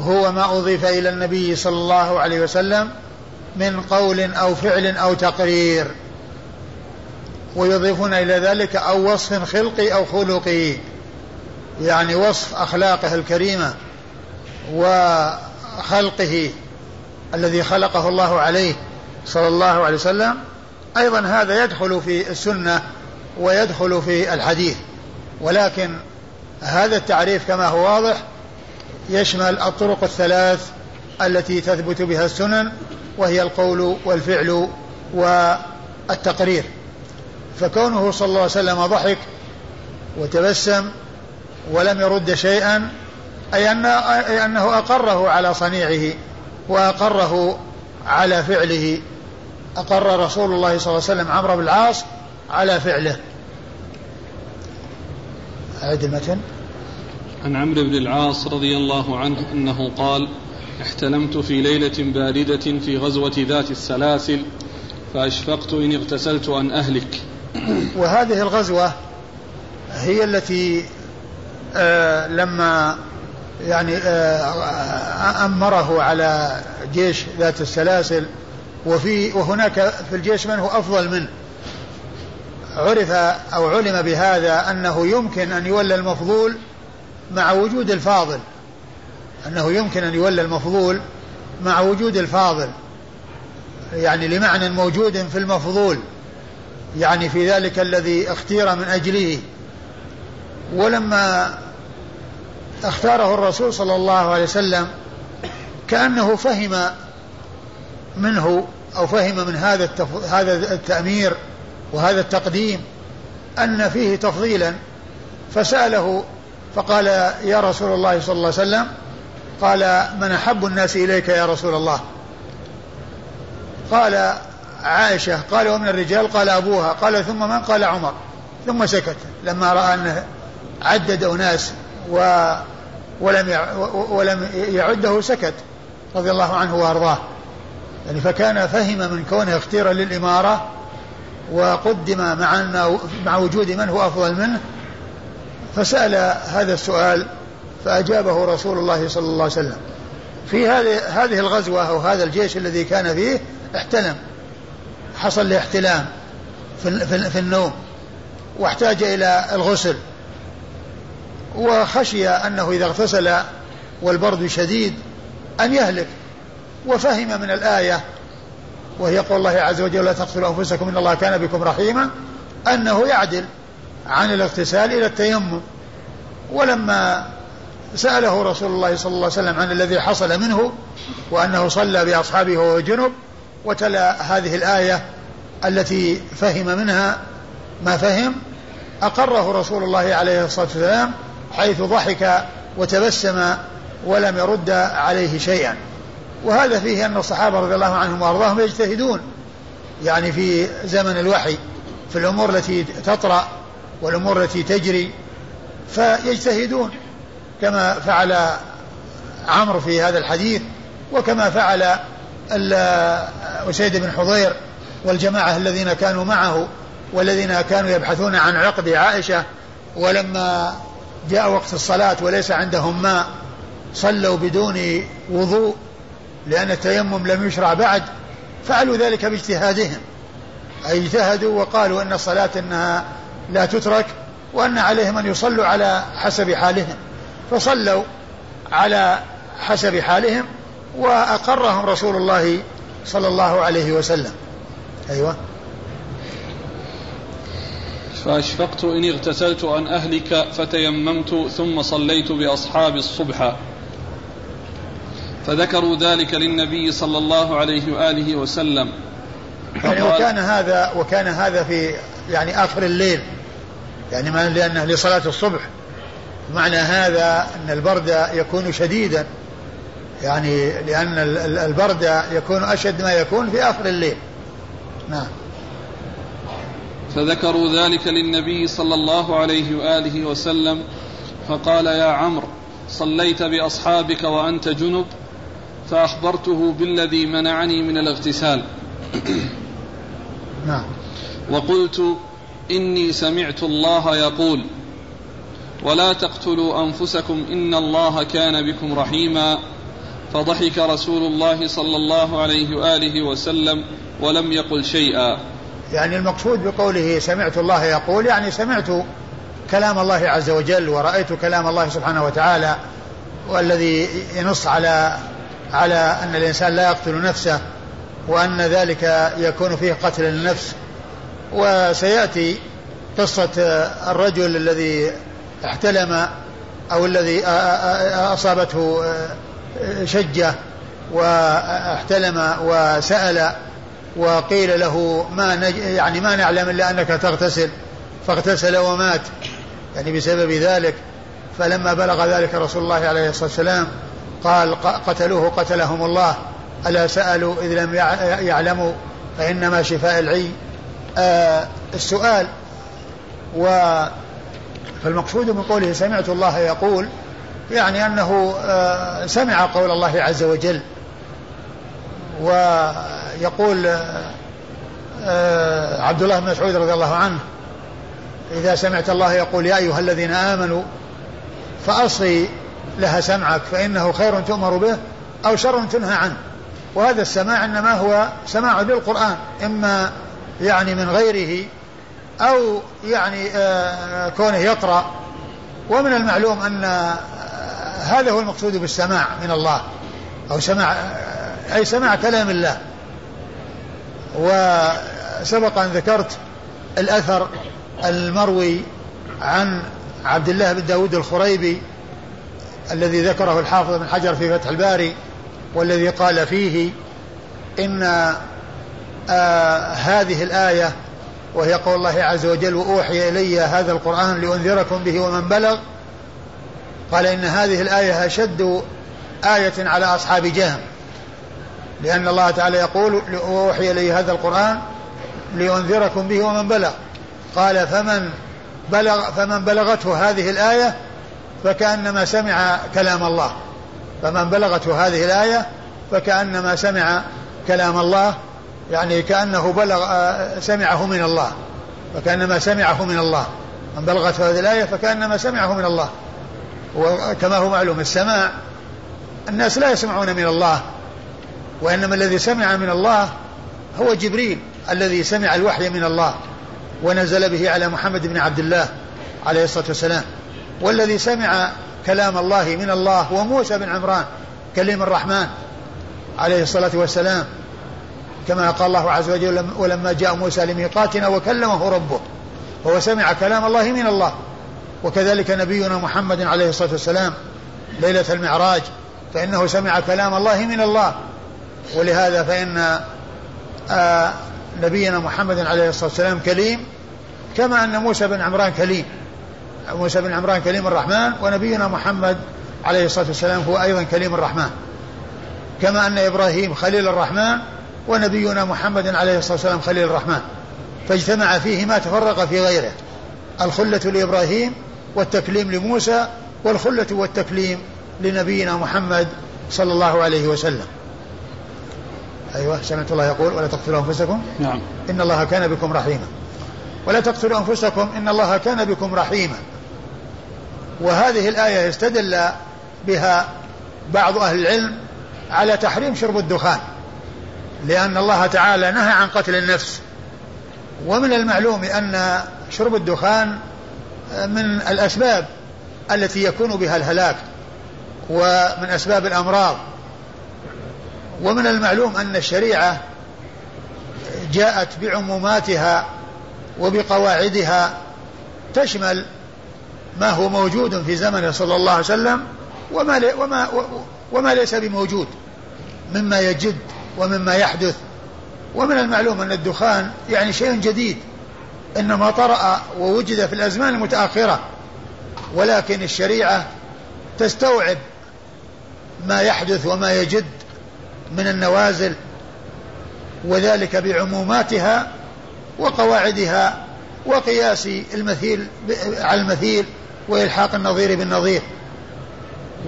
هو ما أضيف إلى النبي صلى الله عليه وسلم من قول أو فعل أو تقرير. ويضيفون إلى ذلك أو وصف خلقي أو خلقي. يعني وصف أخلاقه الكريمة وخلقه الذي خلقه الله عليه صلى الله عليه وسلم أيضا هذا يدخل في السنة ويدخل في الحديث. ولكن هذا التعريف كما هو واضح يشمل الطرق الثلاث التي تثبت بها السنن وهي القول والفعل والتقرير. فكونه صلى الله عليه وسلم ضحك وتبسم ولم يرد شيئا أي أنه أقره على صنيعه وأقره على فعله. أقر رسول الله صلى الله عليه وسلم عمرو بن العاص على فعله. أعد المتن عن عمرو بن العاص رضي الله عنه أنه قال احتلمت في ليلة باردة في غزوة ذات السلاسل فأشفقت إن اغتسلت أن أهلك. وهذه الغزوة هي التي آه لما يعني آه أمره على جيش ذات السلاسل وفي وهناك في الجيش من هو أفضل منه. عرف أو علم بهذا أنه يمكن أن يولى المفضول مع وجود الفاضل. أنه يمكن أن يولى المفضول مع وجود الفاضل. يعني لمعنى موجود في المفضول. يعني في ذلك الذي اختير من أجله. ولما اختاره الرسول صلى الله عليه وسلم كأنه فهم منه أو فهم من هذا. هذا التأمير وهذا التقديم أن فيه تفضيلا فسأله فقال يا رسول الله صلى الله عليه وسلم قال من أحب الناس إليك يا رسول الله؟ قال عائشة قال ومن الرجال؟ قال أبوها قال ثم من؟ قال عمر. ثم سكت لما رأى أنه عدد أناس و ولم ولم يعده سكت رضي الله عنه وأرضاه. يعني فكان فهم من كونه اختيرا للإمارة وقدم مع مع وجود من هو أفضل منه فسأل هذا السؤال فأجابه رسول الله صلى الله عليه وسلم. في هذه الغزوة أو هذا الجيش الذي كان فيه احتلم حصل له احتلام في النوم واحتاج إلى الغسل. وخشي أنه إذا اغتسل والبرد شديد أن يهلك وفهم من الآية وهي قول الله عز وجل لا تقتلوا أنفسكم إن الله كان بكم رحيما أنه يعدل عن الاغتسال إلى التيمم. ولما سأله رسول الله صلى الله عليه وسلم عن الذي حصل منه وأنه صلى بأصحابه وهو جنب وتلا هذه الآية التي فهم منها ما فهم أقره رسول الله عليه الصلاة والسلام حيث ضحك وتبسم ولم يرد عليه شيئا. وهذا فيه أن الصحابة رضي الله عنهم وأرضاهم يجتهدون يعني في زمن الوحي في الأمور التي تطرأ والأمور التي تجري فيجتهدون كما فعل عمرو في هذا الحديث وكما فعل أسيد بن حضير والجماعة الذين كانوا معه والذين كانوا يبحثون عن عقد عائشة ولما جاء وقت الصلاة وليس عندهم ماء صلوا بدون وضوء لأن التيمم لم يشرع بعد فعلوا ذلك باجتهادهم. أي اجتهدوا وقالوا أن الصلاة أنها لا تترك وأن عليهم أن يصلوا على حسب حالهم. فصلوا على حسب حالهم وأقرهم رسول الله صلى الله عليه وسلم. أيوة. فأشفقت إن اغتسلت أن أهلك فتيممت ثم صليت بأصحاب الصبح. فذكروا ذلك للنبي صلى الله عليه وآله وسلم. يعني وكان هذا وكان هذا في يعني آخر الليل. يعني ما لأنه لصلاة الصبح. معنى هذا أن البرد يكون شديدا. يعني لأن البرد يكون أشد ما يكون في آخر الليل. نعم. فذكروا ذلك للنبي صلى الله عليه وآله وسلم فقال يا عمرو صليت بأصحابك وأنت جنب فأخبرته بالذي منعني من الاغتسال. نعم. وقلت إني سمعت الله يقول ولا تقتلوا أنفسكم إن الله كان بكم رحيما. فضحك رسول الله صلى الله عليه وآله وسلم ولم يقل شيئا. يعني المقصود بقوله سمعت الله يقول يعني سمعت كلام الله عز وجل ورأيت كلام الله سبحانه وتعالى والذي ينص على على أن الإنسان لا يقتل نفسه وأن ذلك يكون فيه قتل النفس وسيأتي قصة الرجل الذي احتلم أو الذي أصابته شجة واحتلم وسأل وقيل له ما نج يعني ما نعلم إلا أنك تغتسل فاغتسل ومات يعني بسبب ذلك. فلما بلغ ذلك رسول الله عليه الصلاة والسلام قال قتلوه قتلهم الله. ألا سألوا إذ لم يعلموا فإنما شفاء العي آه السؤال. و فالمقصود من قوله سمعت الله يقول يعني أنه آه سمع قول الله عز وجل. ويقول آه، عبد الله بن مسعود رضي الله عنه إذا سمعت الله يقول يا أيها الذين آمنوا فأصغي لها سمعك فإنه خير تؤمر به أو شر تنهى عنه. وهذا السماع إنما هو سماع للقرآن إما يعني من غيره أو يعني آه، كونه يقرأ. ومن المعلوم أن آه، هذا هو المقصود بالسماع من الله أو سماع أي سماع كلام الله. وسبق أن ذكرت الأثر المروي عن عبد الله بن داود الخريبي الذي ذكره الحافظ بن حجر في فتح الباري والذي قال فيه إن آه هذه الآية وهي قول الله عز وجل وأوحي إلي هذا القرآن لأنذركم به ومن بلغ قال إن هذه الآية أشد آية على أصحاب جهم لأن الله تعالى يقول وأوحي إلي هذا القرآن لينذركم به ومن بلغ. قال فمن بلغ فمن بلغته هذه الآية فكأنما سمع كلام الله. فمن بلغته هذه الآية فكأنما سمع كلام الله. يعني كأنه بلغ سمعه من الله. فكأنما سمعه من الله. من بلغته هذه الآية فكأنما سمعه من الله. وكما هو معلوم السماع الناس لا يسمعون من الله. وإنما الذي سمع من الله هو جبريل الذي سمع الوحي من الله ونزل به على محمد بن عبد الله عليه الصلاة والسلام. والذي سمع كلام الله من الله هو موسى بن عمران كليم الرحمن عليه الصلاة والسلام. كما قال الله عز وجل ولما جاء موسى لميقاتنا وكلمه ربه هو سمع كلام الله من الله. وكذلك نبينا محمد عليه الصلاة والسلام ليلة المعراج فإنه سمع كلام الله من الله. ولهذا فإن آه نبينا محمد عليه الصلاة والسلام كليم كما أن موسى بن عمران كليم. موسى بن عمران كليم الرحمن ونبينا محمد عليه الصلاة والسلام هو أيضا كليم الرحمن. كما أن إبراهيم خليل الرحمن ونبينا محمد عليه الصلاة والسلام خليل الرحمن. فاجتمع فيه ما تفرق في غيره الخلة لإبراهيم والتكليم لموسى والخلة والتكليم لنبينا محمد صلى الله عليه وسلم. أيوة سمعت الله يقول ولا تقتلوا أنفسكم. نعم. إن الله كان بكم رحيما. ولا تقتلوا أنفسكم إن الله كان بكم رحيما. وهذه الآية استدل بها بعض أهل العلم على تحريم شرب الدخان لأن الله تعالى نهى عن قتل النفس. ومن المعلوم أن شرب الدخان من الأسباب التي يكون بها الهلاك ومن أسباب الأمراض. ومن المعلوم أن الشريعة جاءت بعموماتها وبقواعدها تشمل ما هو موجود في زمنه صلى الله عليه وسلم وما وما وما ليس بموجود مما يجد ومما يحدث. ومن المعلوم أن الدخان يعني شيء جديد إنما طرأ ووجد في الأزمان المتأخرة ولكن الشريعة تستوعب ما يحدث وما يجد من النوازل وذلك بعموماتها وقواعدها وقياس المثيل على المثيل وإلحاق النظير بالنظير.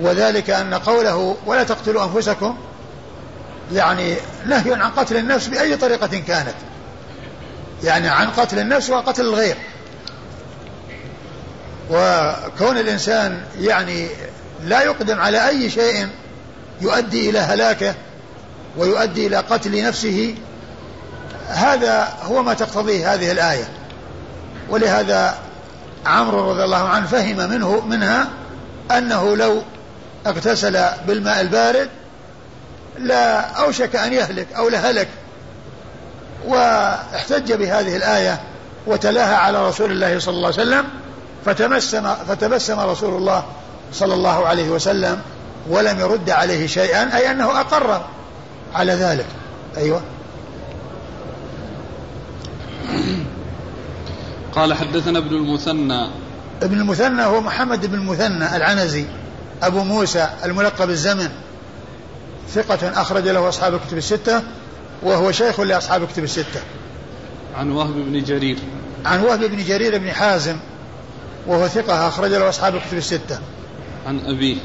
وذلك أن قوله ولا تقتلوا أنفسكم يعني نهي عن قتل النفس بأي طريقة كانت. يعني عن قتل النفس وقتل الغير. وكون الإنسان يعني لا يقدم على أي شيء يؤدي إلى هلاكه ويؤدي إلى قتل نفسه هذا هو ما تقتضيه هذه الآية. ولهذا عمرو رضي الله عنه فهم منه منها أنه لو اغتسل بالماء البارد لا أوشك أن يهلك أو لهلك. واحتج بهذه الآية وتلاها على رسول الله صلى الله عليه وسلم فتبسم فتبسم رسول الله صلى الله عليه وسلم ولم يرد عليه شيئا أي أنه أقر. على ذلك. أيوه. قال حدثنا ابن المثنى. ابن المثنى هو محمد بن المثنى العنزي أبو موسى الملقب الزمن. ثقة أخرج له أصحاب الكتب الستة وهو شيخ لأصحاب الكتب الستة. عن وهب بن جرير. عن وهب بن جرير بن حازم وهو ثقة أخرج له أصحاب الكتب الستة. عن أبيه.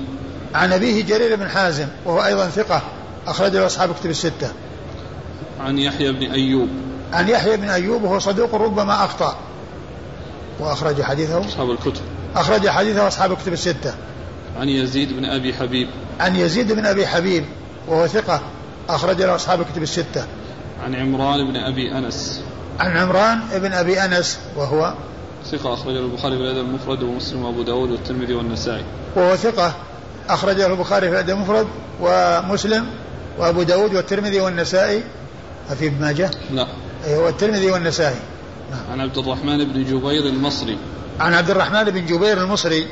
عن أبيه جرير بن حازم وهو أيضا ثقة. أخرج له أصحاب الكتب الستة. عن يحيى بن أيوب. عن يحيى بن أيوب وهو صدوق ربما أخطأ. وأخرج حديثه. أصحاب الكتب. أخرج حديثه أصحاب الكتب الستة. عن يزيد بن أبي حبيب. عن يزيد بن أبي حبيب وهو ثقة أخرج له أصحاب الكتب الستة. عن عمران بن أبي أنس. عن عمران بن أبي أنس وهو ثقة أخرجه البخاري في الأدب المفرد ومسلم وأبو داود والترمذي والنسائي. وهو ثقة أخرجه البخاري في الأدب المفرد ومسلم وأبو داود والترمذي والنسائي في ابن ماجه؟ لا أيوه والترمذي والنسائي. عن عبد الرحمن بن جبير المصري. عن عبد الرحمن بن جبير المصري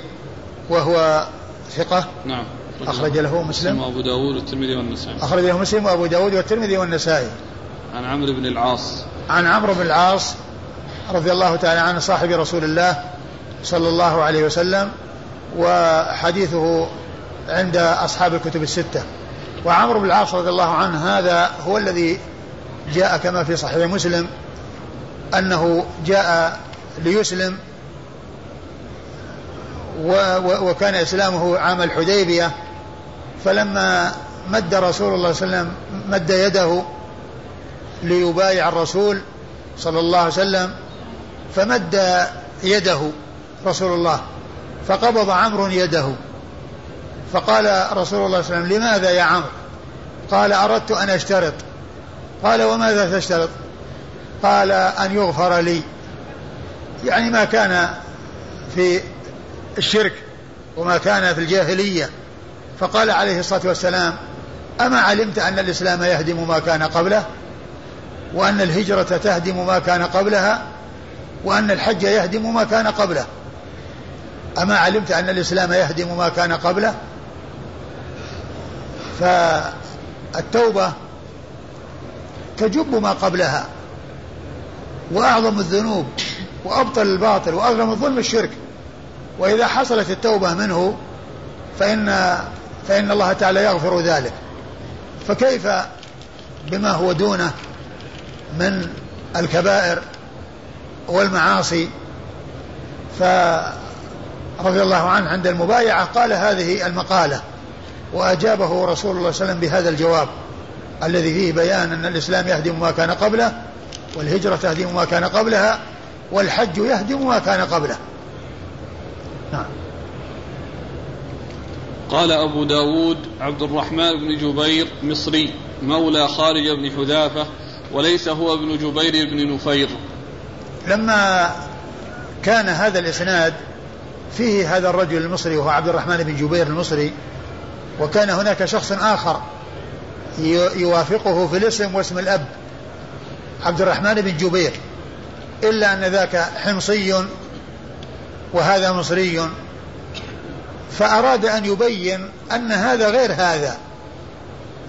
وهو ثقة. نعم. أخرج له مسلم. وأبو داود والترمذي والنسائي. أخرج له مسلم وأبو داود والترمذي والنسائي. عن عمرو بن العاص. عن عمرو بن العاص رضي الله تعالى عنه صاحب رسول الله صلى الله عليه وسلم وحديثه عند أصحاب الكتب الستة. وعمرو بن العاص رضي الله عنه هذا هو الذي جاء كما في صحيح مسلم أنه جاء ليسلم وكان إسلامه عام الحديبية فلما مد رسول الله صلى الله عليه وسلم مد يده ليبايع الرسول صلى الله عليه وسلم فمد يده رسول الله فقبض عمرو يده. فقال رسول الله صلى الله عليه وسلم لماذا يا عمرو؟ قال أردت أن أشترط. قال وماذا تشترط؟ قال أن يغفر لي. يعني ما كان في الشرك وما كان في الجاهلية. فقال عليه الصلاة والسلام أما علمت أن الإسلام يهدم ما كان قبله وأن الهجرة تهدم ما كان قبلها وأن الحج يهدم ما كان قبله أما علمت أن الإسلام يهدم ما كان قبله فالتوبة تجب ما قبلها وأعظم الذنوب وأبطل الباطل وأعظم الظلم الشرك. وإذا حصلت التوبة منه فإن فإن الله تعالى يغفر ذلك. فكيف بما هو دونه من الكبائر والمعاصي؟ فرضي الله عنه عند المبايعة قال هذه المقالة وأجابه رسول الله صلى الله عليه وسلم بهذا الجواب الذي فيه بيان أن الإسلام يهدم ما كان قبله والهجرة تهدم ما كان قبلها والحج يهدم ما كان قبله. نعم. قال أبو داود عبد الرحمن بن جبير مصري مولى خارج بن حذافة وليس هو ابن جبير بن نفير. لما كان هذا الإسناد فيه هذا الرجل المصري وهو عبد الرحمن بن جبير المصري وكان هناك شخص آخر يوافقه في الاسم واسم الأب عبد الرحمن بن جبير إلا أن ذاك حمصي وهذا مصري. فأراد أن يبين أن هذا غير هذا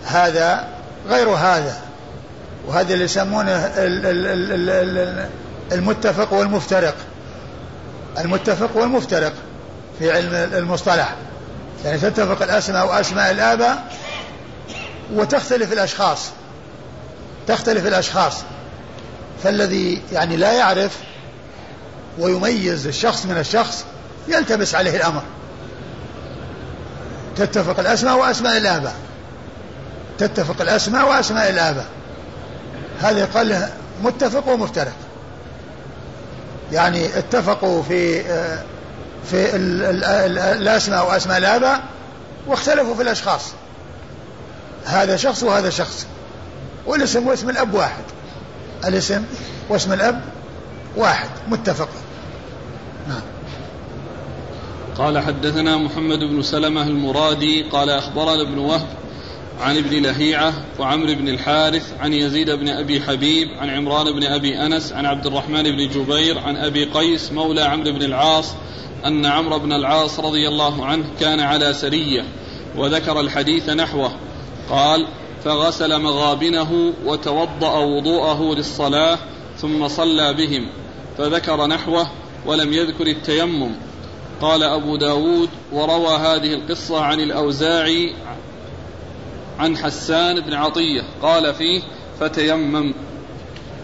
هذا غير هذا وهذا اللي يسمونه المتفق والمفترق المتفق والمفترق في علم المصطلح. يعني تتفق الأسماء وأسماء الآباء وتختلف الأشخاص تختلف الأشخاص. فالذي يعني لا يعرف ويميز الشخص من الشخص يلتبس عليه الأمر. تتفق الأسماء وأسماء الآباء. تتفق الأسماء وأسماء الآباء. هذا قال متفق ومفترق. يعني اتفقوا في في الأسماء وأسماء الآباء واختلفوا في الأشخاص. هذا شخص وهذا شخص. والاسم واسم الأب واحد. الاسم واسم الأب واحد. متفق. نعم. قال حدثنا محمد بن سلمة المرادي قال أخبرنا ابن وهب عن ابن لهيعة وعمر بن الحارث عن يزيد بن أبي حبيب عن عمران بن أبي أنس عن عبد الرحمن بن جبير عن أبي قيس مولى عمرو بن العاص أن عمرو بن العاص رضي الله عنه كان على سرية وذكر الحديث نحوه. قال فغسل مغابنه وتوضأ وضوءه للصلاة ثم صلى بهم فذكر نحوه ولم يذكر التيمم. قال أبو داود وروى هذه القصة عن الأوزاعي عن حسان بن عطية قال فيه فتيمم.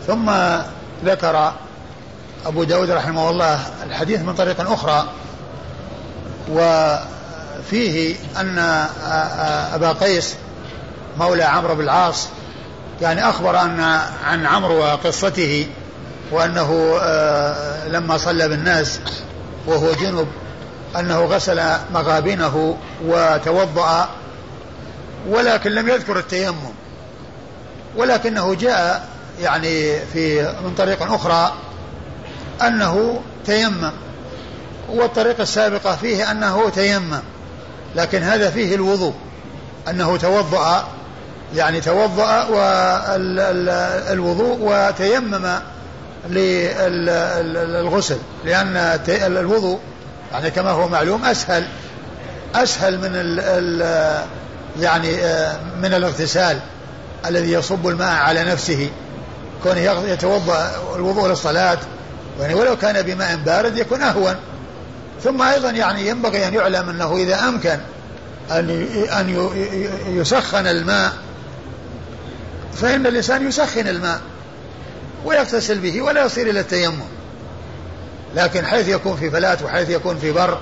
ثم ذكر أبو داود رحمه الله الحديث من طريق أخرى وفيه أن أبا قيس مولى عمرو بن العاص يعني أخبر أن عن عمرو وقصته وأنه آه، لما صلى بالناس وهو جنب أنه غسل مغابنه وتوضأ ولكن لم يذكر التيمم ولكنه جاء يعني في من طريق أخرى أنه تيمم والطريقة السابقة فيه أنه تيمم لكن هذا فيه الوضوء أنه توضأ يعني توضأ والوضوء وتيمم للغسل لأن الوضوء يعني كما هو معلوم أسهل أسهل من ال ال يعني من الاغتسال الذي يصب الماء على نفسه كونه يتوضأ الوضوء للصلاة يعني ولو كان بماء بارد يكون أهون. ثم أيضا يعني ينبغي أن يعلم أنه إذا أمكن أن أن يسخن الماء فإن الإنسان يسخن الماء ويغتسل به ولا يصير إلى التيمم. لكن حيث يكون في فلاة وحيث يكون في بر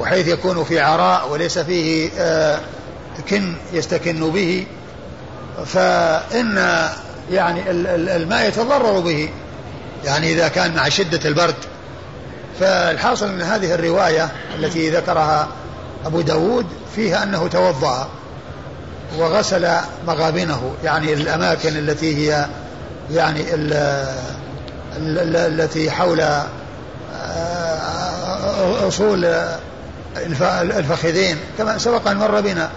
وحيث يكون في عراء وليس فيه آه، كن يستكن به فإن يعني الماء يتضرر به. يعني إذا كان مع شدة البرد. فالحاصل أن هذه الرواية التي ذكرها أبو داود فيها أنه توضأ وغسل مغابنه يعني الأماكن التي هي يعني ال ال التي حول آه، أصول الفخذين كما سبق أن مر بنا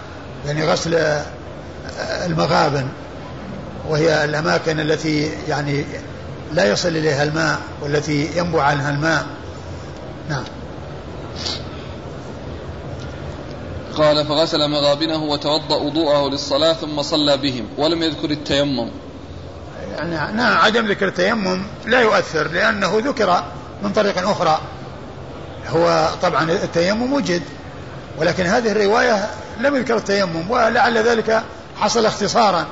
يعني غسل المغابن وهي الأماكن التي يعني لا يصل إليها الماء والتي ينبع عنها الماء. نعم. قال فغسل مغابنه وتوضأ وضوءه للصلاة ثم صلى بهم ولم يذكر التيمم. يعني نعم عدم ذكر التيمم لا يؤثر لأنه ذكر من طريق أخرى. هو طبعا التيمم وجد ولكن هذه الرواية لم يذكر التيمم ولعل ذلك حصل اختصارا.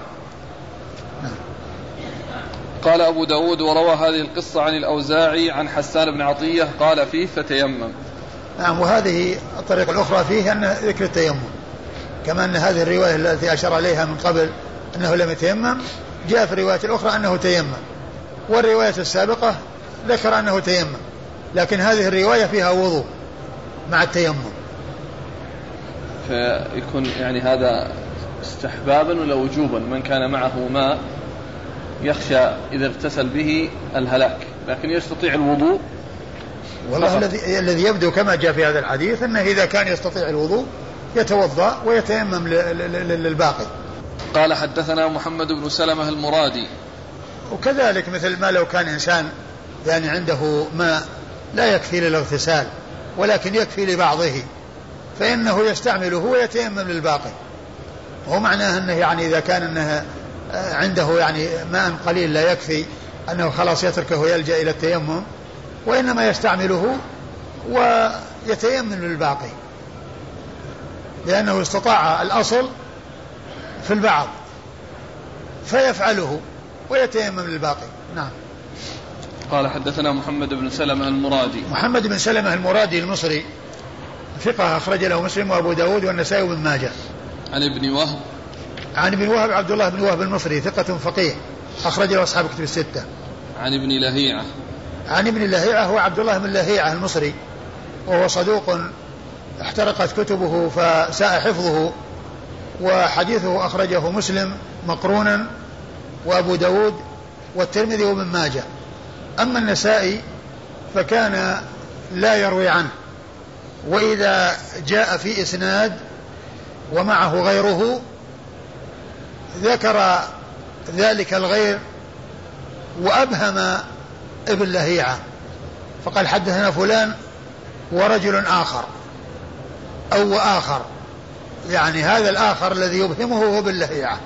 قال أبو داود وروى هذه القصة عن الأوزاعي عن حسان بن عطية قال فيه فتيمم. نعم وهذه الطريقة الأخرى فيه أن ذكر التيمم. كما أن هذه الرواية التي أشار إليها من قبل أنه لم يتيمم جاء في الرواية الأخرى أنه تيمم. والرواية السابقة ذكر أنه تيمم لكن هذه الرواية فيها وضوء مع التيمم. فيكون يعني هذا استحبابا ولا وجوبا؟ من كان معه ماء يخشى إذا اغتسل به الهلاك لكن يستطيع الوضوء والله الذي الذي يبدو كما جاء في هذا الحديث أنه إذا كان يستطيع الوضوء يتوضأ ويتيمم للباقي. قال حدثنا محمد بن سلمة المرادي. وكذلك مثل ما لو كان إنسان يعني عنده ماء لا يكفي للاغتسال ولكن يكفي لبعضه فإنه يستعمله ويتيمم للباقي. وهو معناه أنه يعني إذا كان انه عنده يعني ماء قليل لا يكفي أنه خلاص يتركه ويلجأ إلى التيمم وإنما يستعمله ويتيمم للباقي. لأنه استطاع الأصل في البعض فيفعله ويتيمم للباقي. نعم. قال حدثنا محمد بن سلمة المرادي. محمد بن سلمة المرادي المصري ثقة أخرج له مسلم وأبو داود والنسائي وابن ماجه. عن ابن وهب عن ابن وهب عبد الله بن وهب المصري ثقة فقيه أخرج له أصحاب كتب الستة. عن ابن لهيعة. عن ابن لهيعة هو عبد الله بن لهيعة المصري وهو صدوق احترقت كتبه فساء حفظه وحديثه أخرجه مسلم مقرونا وأبو داود والترمذي وابن ماجه. أما النسائي فكان لا يروي عنه وإذا جاء في إسناد ومعه غيره ذكر ذلك الغير وأبهم ابن لهيعة فقال حدثنا فلان ورجل آخر أو آخر يعني هذا الآخر الذي يبهمه هو ابن لهيعة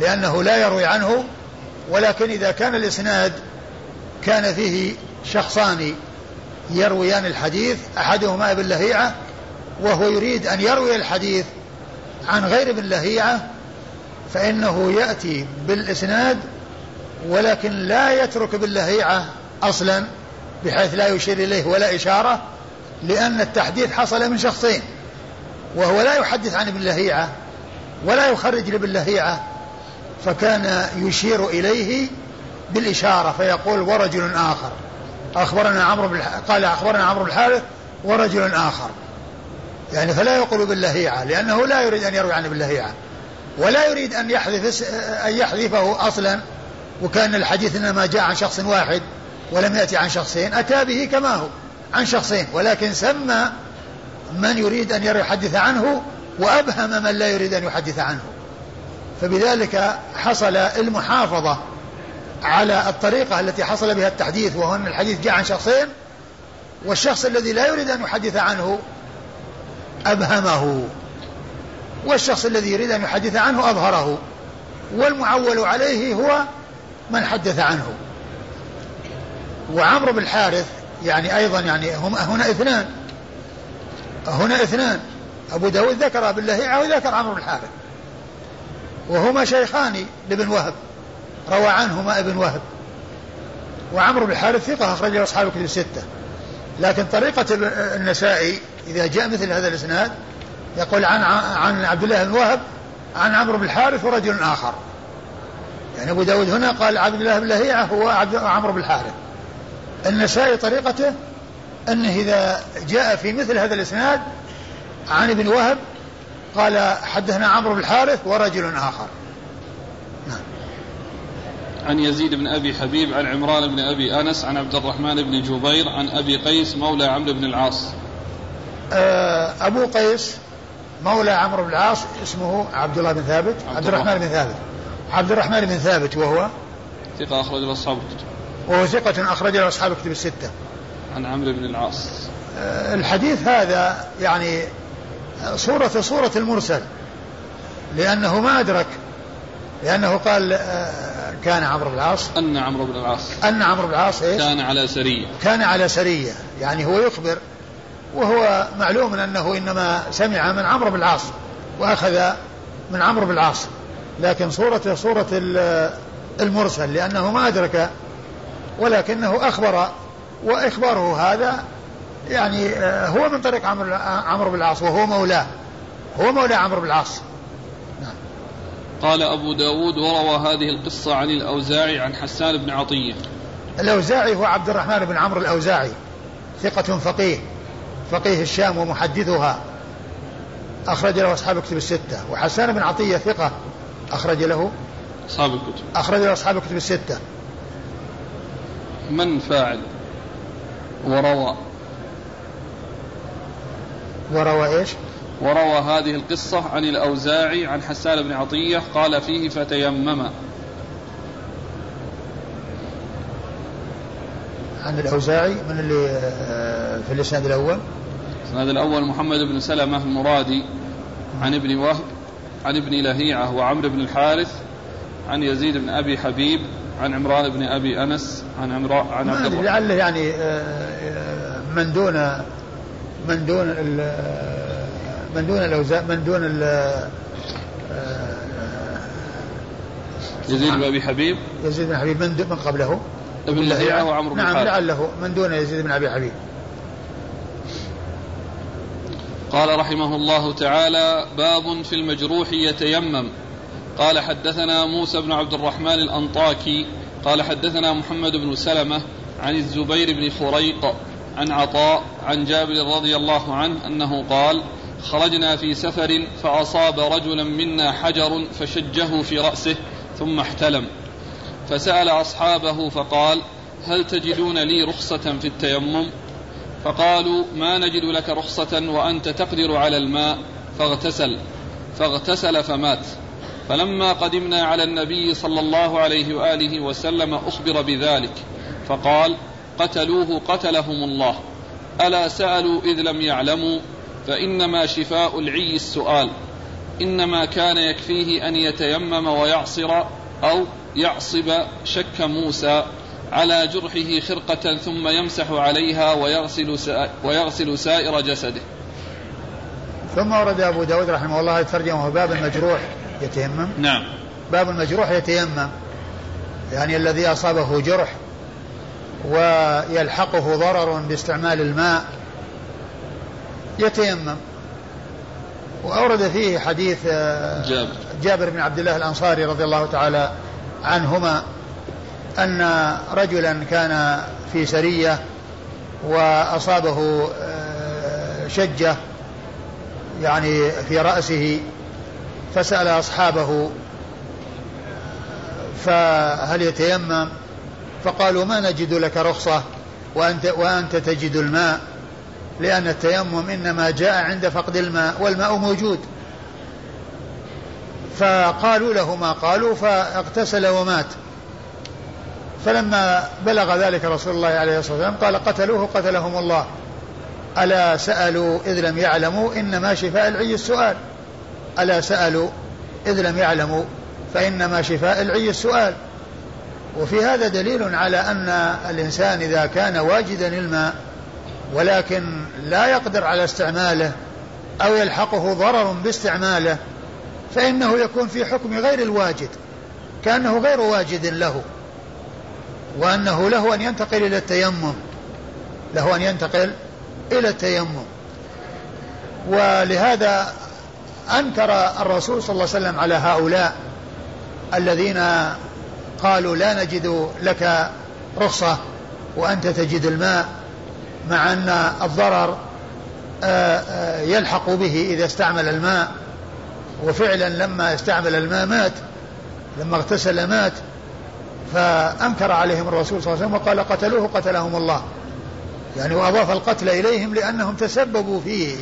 لأنه لا يروي عنه ولكن إذا كان الإسناد كان فيه شخصان يرويان الحديث أحدهما ابن لهيعة وهو يريد أن يروي الحديث عن غير ابن لهيعة فإنه يأتي بالإسناد ولكن لا يترك ابن لهيعة أصلا بحيث لا يشير إليه ولا إشارة لأن التحديث حصل من شخصين وهو لا يحدث عن ابن لهيعة ولا يخرج لابن لهيعة فكان يشير إليه بالإشارة فيقول ورجل آخر. أخبرنا عمرو قال أخبرنا عمرو بن الحارث ورجل آخر. يعني فلا يقول ابن لهيعة لأنه لا يريد أن يروي عن ابن لهيعة ولا يريد أن يحذف أن يحذفه أصلا وكأن الحديث إنما جاء عن شخص واحد ولم يأتي عن شخصين أتى به كما هو عن شخصين ولكن سمى من يريد أن يحدث عنه وأبهم من لا يريد أن يحدث عنه. فبذلك حصل المحافظة على الطريقة التي حصل بها التحديث وهو أن الحديث جاء عن شخصين والشخص الذي لا يريد أن يحدث عنه أبهمه. والشخص الذي يريد أن يحدث عنه أظهره والمعول عليه هو من حدث عنه. وعمرو بن الحارث يعني أيضا يعني هم هنا اثنان هنا اثنان أبو داود ذكر ابن لهيعة وذكر عمرو بن الحارث. وهما شيخان لابن وهب روى عنهما ابن وهب. وعمرو بن الحارث ثقة أخرجه أصحاب الكتب الستة. لكن طريقة النسائي إذا جاء مثل هذا الإسناد يقول عن عن عبد الله بن وهب عن عمرو بن الحارث ورجل آخر. يعني أبو داود هنا قال عبد الله بن لهيعة هو عمرو بن الحارث. النسائي طريقته أنه إذا جاء في مثل هذا الإسناد عن ابن وهب قال حدثنا عمرو بن الحارث ورجل آخر. نعم. عن يزيد بن أبي حبيب عن عمران بن أبي أنس عن عبد الرحمن بن جبير عن أبي قيس مولى عمرو بن العاص. آه، أبو قيس مولى عمرو بن العاص اسمه عبد الله بن ثابت عبد الرحمن بن ثابت. عبد الرحمن بن ثابت وهو؟ ثقة أخرج له أصحاب الكتب. وهو ثقة أخرج له أصحاب الكتب الستة. عن عمرو بن العاص. آه، الحديث هذا يعني صورة صورة المرسل لأنه ما أدرك لأنه قال آه، كان عمرو بن العاص. أن عمرو بن العاص. أن عمرو بن العاص إيش؟ كان على سرية. كان على سرية يعني هو يخبر وهو معلوم أنه إنما سمع من عمرو بن العاص وأخذ من عمرو بن العاص. لكن صورته صورة المرسل لأنه ما أدرك ولكنه أخبر وإخباره هذا يعني آه، هو من طريق عمرو عمرو بن العاص وهو مولاه. هو مولى عمرو بن العاص. نعم. قال أبو داود وروى هذه القصة عن الأوزاعي عن حسان بن عطية. الأوزاعي هو عبد الرحمن بن عمرو الأوزاعي ثقة فقيه. فقيه الشام ومحدثها. أخرج له أصحاب الكتب الستة. وحسان بن عطية ثقة أخرج له. أصحاب الكتب. أخرج له أصحاب الكتب الستة. من فاعل؟ وروى. وروى إيش؟ وروى هذه القصة عن الأوزاعي عن حسان بن عطية قال فيه فتيمم. عن الأوزاعي من اللي آه، في الإسناد الأول؟ الإسناد الأول محمد بن سلمة المرادي عن ابن وهب عن ابن لهيعة وعمرو بن الحارث عن يزيد بن أبي حبيب عن عمران بن أبي أنس عن عمران عن عبد لعله يعني آه، آه، من دون من دون من دون الأوزاع من دون يزيد بن أبي حبيب. يزيد بن حبيب من, من قبله؟ ابن لهيعة وعمرو بن نعم لعله من دون يزيد بن أبي حبيب. قال رحمه الله تعالى باب في المجروح يتيمم. قال حدثنا موسى بن عبد الرحمن الأنطاكي. قال حدثنا محمد بن سلمة عن الزبير بن خريق عن عطاء عن جابر رضي الله عنه أنه قال خرجنا في سفر فأصاب رجلا منا حجر فشجه في رأسه ثم احتلم. فسأل أصحابه فقال هل تجدون لي رخصة في التيمم؟ فقالوا ما نجد لك رخصة وأنت تقدر على الماء. فاغتسل. فاغتسل فمات. فلما قدمنا على النبي صلى الله عليه وآله وسلم أخبر بذلك. فقال قتلوه قتلهم الله. ألا سألوا إذ لم يعلموا؟ فإنما شفاء العي السؤال. إنما كان يكفيه أن يتيمم ويعصر أو يعصب شك موسى على جرحه خرقة ثم يمسح عليها ويغسل ويغسل سائر جسده. ثم ورد أبو داود رحمه الله ترجمة باب المجروح يتيمم. نعم. باب المجروح يتيمم. يعني الذي أصابه جرح ويلحقه ضرر باستعمال الماء يتيمم وأورد فيه حديث آه، جابر, جابر بن عبد الله الأنصاري رضي الله تعالى عنهما أن رجلا كان في سرية وأصابه آه، شجة يعني في رأسه فسأل أصحابه فهل يتيمم؟ فقالوا ما نجد لك رخصة وأنت, وأنت تجد الماء لأن التيمم إنما جاء عند فقد الماء والماء موجود. فقالوا له ما قالوا فاغتسل ومات. فلما بلغ ذلك رسول الله عليه الصلاة والسلام قال قتلوه قتلهم الله. ألا سألوا إذ لم يعلموا؟ إنما شفاء العي السؤال. ألا سألوا إذ لم يعلموا؟ فإنما شفاء العي السؤال. وفي هذا دليل على أن الإنسان إذا كان واجدا الماء ولكن لا يقدر على استعماله أو يلحقه ضرر باستعماله فإنه يكون في حكم غير الواجد كأنه غير واجد له وأنه له أن ينتقل إلى التيمم له أن ينتقل إلى التيمم. ولهذا أنكر الرسول صلى الله عليه وسلم على هؤلاء الذين قالوا لا نجد لك رخصة وأنت تجد الماء مع أن الضرر آه، آه، يلحق به إذا استعمل الماء. وفعلا لما استعمل الماء مات لما اغتسل مات فأنكر عليهم الرسول صلى الله عليه وسلم وقال قتلوه قتلهم الله. يعني وأضاف القتل إليهم لأنهم تسببوا فيه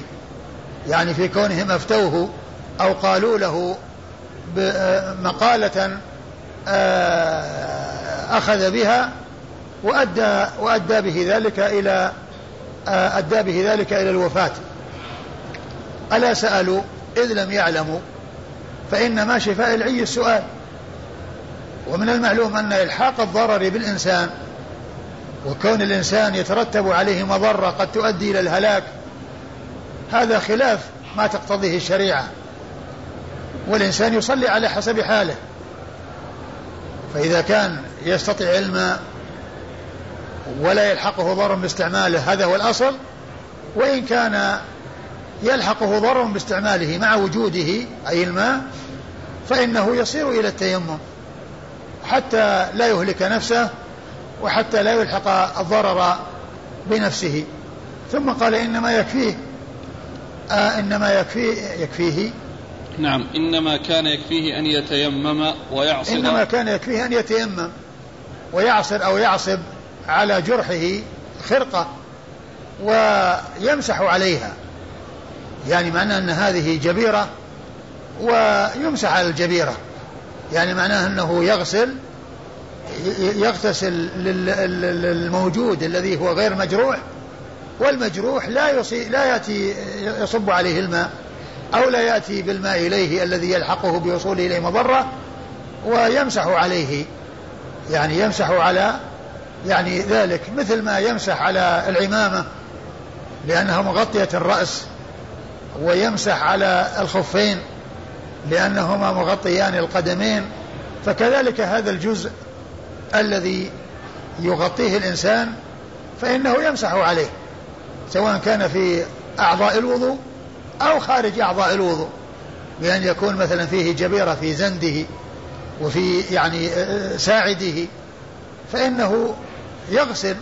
يعني في كونهم أفتوه أو قالوا له مقالة آه، أخذ بها وأدى وأدى به ذلك إلى آه، أدى به ذلك إلى الوفاة. ألا سألوا؟ إذ لم يعلموا فإنما شفاء العي السؤال. ومن المعلوم أن إلحاق الضرر بالإنسان وكون الإنسان يترتب عليه مضرة قد تؤدي إلى الهلاك هذا خلاف ما تقتضيه الشريعة. والإنسان يصلي على حسب حاله. فإذا كان يستطيع الماء ولا يلحقه ضرر باستعماله هذا هو الأصل. وإن كان يلحقه ضرر باستعماله مع وجوده أي الماء فإنه يصير إلى التيمم. حتى لا يهلك نفسه وحتى لا يلحق الضرر بنفسه. ثم قال إنما يكفيه آه إنما يكفيه يكفيه. نعم إنما كان يكفيه أن يتيمم ويعصر إنما كان يكفيه أن يتيمم ويعصر أو يعصب على جرحه خرقة ويمسح عليها. يعني معناه أن هذه جبيرة ويمسح على الجبيرة. يعني معناه أنه يغسل يغتسل للموجود الذي هو غير مجروح والمجروح لا يصي لا يأتي يصب عليه الماء أو لا يأتي بالماء إليه الذي يلحقه بوصوله إليه مضرة ويمسح عليه. يعني يمسح على يعني ذلك مثل ما يمسح على العمامة لأنها مغطية الرأس. ويمسح على الخفين لأنهما مغطيان القدمين فكذلك هذا الجزء الذي يغطيه الإنسان فإنه يمسح عليه سواء كان في أعضاء الوضوء أو خارج أعضاء الوضوء بأن يكون مثلا فيه جبيرة في زنده وفي يعني ساعده فإنه يغسل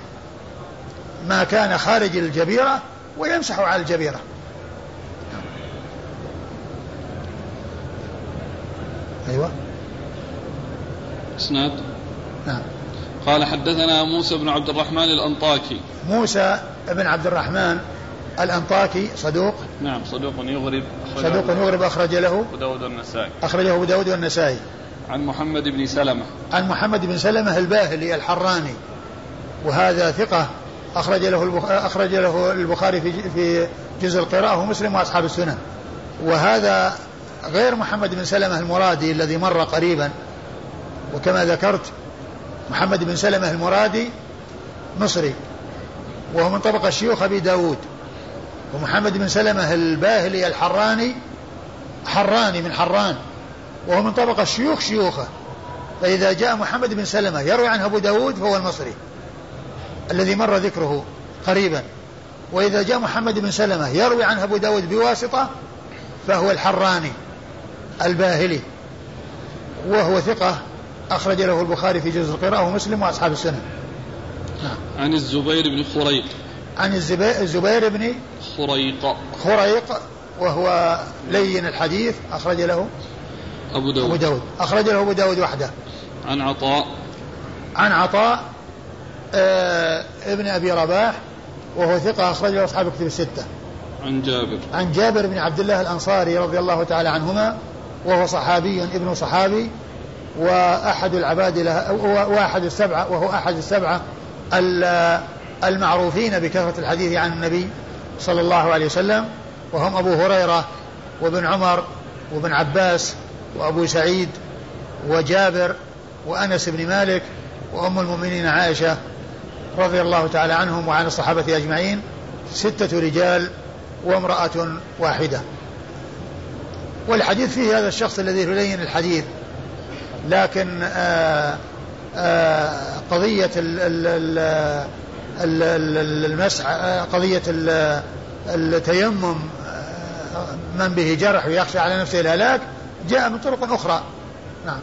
ما كان خارج الجبيرة ويمسح على الجبيرة. أيوة. إسناد؟ نعم. قال حدثنا موسى بن عبد الرحمن الأنطاكي. موسى بن عبد الرحمن الأنطاكي صدوق. نعم صدوق يغرب صدوق يغرب أخرج له. أبو داود والنسائي. أخرجه أبو داود والنسائي. عن محمد بن سلمة. عن محمد بن سلمة الباهلي الحراني. وهذا ثقة. أخرج له أخرج له البخاري في في جزء القراءة ومسلم وأصحاب السنن. وهذا غير محمد بن سلمة المرادي الذي مر قريبا. وكما ذكرت محمد بن سلمة المرادي مصري وهو من طبقة شيوخ أبي داود. ومحمد بن سلمة الباهلي الحراني حراني من حران وهو من طبقة شيوخ شيوخه. فإذا جاء محمد بن سلمة يروي عنه أبو داود فهو المصري الذي مر ذكره قريبا. وإذا جاء محمد بن سلمة يروي عنه أبو داود بواسطة فهو الحراني. الباهلي وهو ثقة أخرج له البخاري في جزء القراءة ومسلم وأصحاب السنة. نعم. عن الزبير بن خريق. عن الزبير بن خريق. خريق وهو لين الحديث أخرج له أبو داود. أبو داود. أخرج له أبو داود وحده. عن عطاء. عن عطاء آه ابن أبي رباح وهو ثقة أخرج له أصحاب كتب الستة. عن جابر. عن جابر بن عبد الله الأنصاري رضي الله تعالى عنهما وهو صحابي ابن صحابي وأحد العباد وأحد السبعة وهو أحد السبعة المعروفين بكثرة الحديث عن النبي صلى الله عليه وسلم. وهم أبو هريرة وابن عمر وابن عباس وأبو سعيد وجابر وأنس بن مالك وأم المؤمنين عائشة رضي الله تعالى عنهم وعن الصحابة أجمعين ستة رجال وامرأة واحدة. والحديث فيه هذا الشخص الذي يلين الحديث لكن آآ آآ قضية المسح قضية التيمم من به جرح ويخشى على نفسه الهلاك جاء من طرق أخرى. نعم.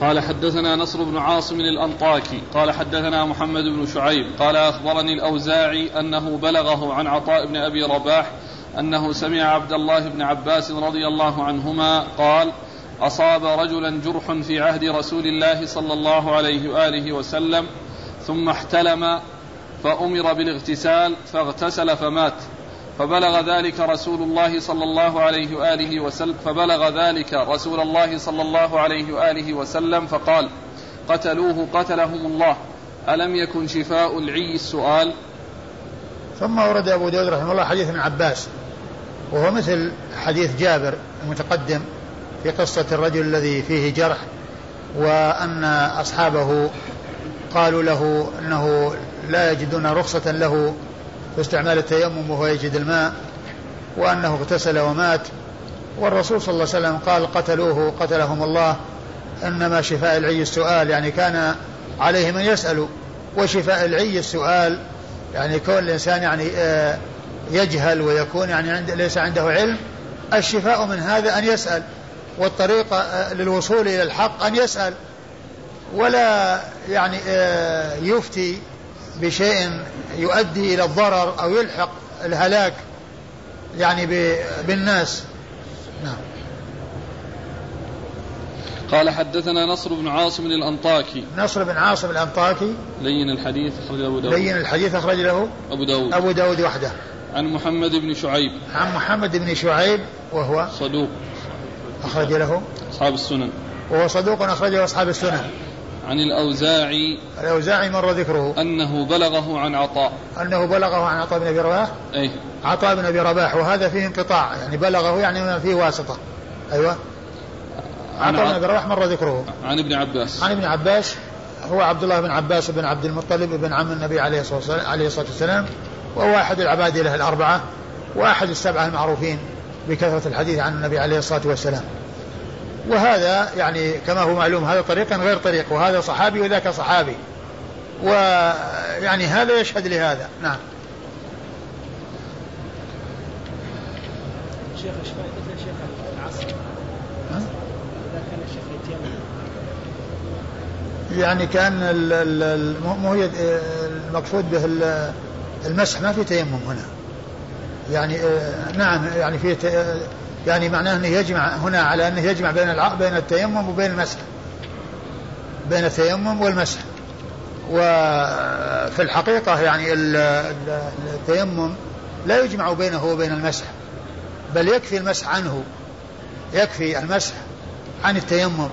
قال حدثنا نصر بن عاصم الأنطاكي قال حدثنا محمد بن شعيب قال أخبرني الأوزاعي أنه بلغه عن عطاء بن أبي رباح أنه سمع عبد الله بن عباس رضي الله عنهما قال أصاب رجلا جرح في عهد رسول الله صلى الله عليه وآله وسلم ثم احتلم فأمر بالاغتسال فاغتسل فمات. فبلغ ذلك رسول الله صلى الله عليه وآله وسلم فبلغ ذلك رسول الله صلى الله عليه وآله وسلم فقال قتلوه قتلهم الله. ألم يكن شفاء العي السؤال؟ ثم ورد أبو داود رحمه الله حديث ابن عباس. وهو مثل حديث جابر المتقدم في قصة الرجل الذي فيه جرح وأن أصحابه قالوا له أنه لا يجدون رخصة له في استعمال التيمم وهو يجد الماء وأنه اغتسل ومات. والرسول صلى الله عليه وسلم قال قتلوه قتلهم الله. إنما شفاء العي السؤال يعني كان عليه من يسأل. وشفاء العي السؤال يعني كون الإنسان يعني آه، يجهل ويكون يعني عند ليس عنده علم الشفاء من هذا أن يسأل والطريقة آه، للوصول إلى الحق أن يسأل ولا يعني آه، يفتي بشيء يؤدي إلى الضرر أو يلحق الهلاك يعني بالناس. نعم. قال حدثنا نصر بن عاصم الأنطاكي. نصر بن عاصم الأنطاكي. لين الحديث أخرج أبو داود. لين الحديث أخرج له أبو داود. أبو داود وحده. عن محمد بن شعيب. عن محمد بن شعيب وهو صدوق. أخرج له. أصحاب السنن. وهو صدوق أخرجه أصحاب السنن. عن الأوزاعي. الأوزاعي مر ذكره. أنه بلغه عن عطاء. أنه بلغه عن عطاء بن أبي رباح. أي. عطاء بن أبي رباح. وهذا فيه انقطاع. يعني بلغه يعني فيه واسطة. أيوة. عطاء بن أبي رباح مر ذكره. عن ابن عباس. عن ابن عباس. هو عبد الله بن عباس بن عبد المطلب بن عم النبي عليه الصلاة والسلام, عليه الصلاة والسلام. وهو أحد العبادلة الأربعة وأحد السبعة المعروفين بكثرة الحديث عن النبي عليه الصلاة والسلام. وهذا يعني كما هو معلوم هذا طريقا غير طريق وهذا صحابي وذاك صحابي. ويعني هذا يشهد لهذا. نعم. شيخ مثل شيخ العصر؟ إذا كان الشيخ يتيمم يعني كان مو هي المقصود به المسح ما في تيمم هنا. يعني آه، نعم يعني في يعني معناه أنه يجمع هنا على أنه يجمع بين بين التيمم وبين المسح. بين التيمم والمسح. وفي الحقيقة يعني التيمم لا يجمع بينه وبين المسح بل يكفي المسح عنه. يكفي المسح عن التيمم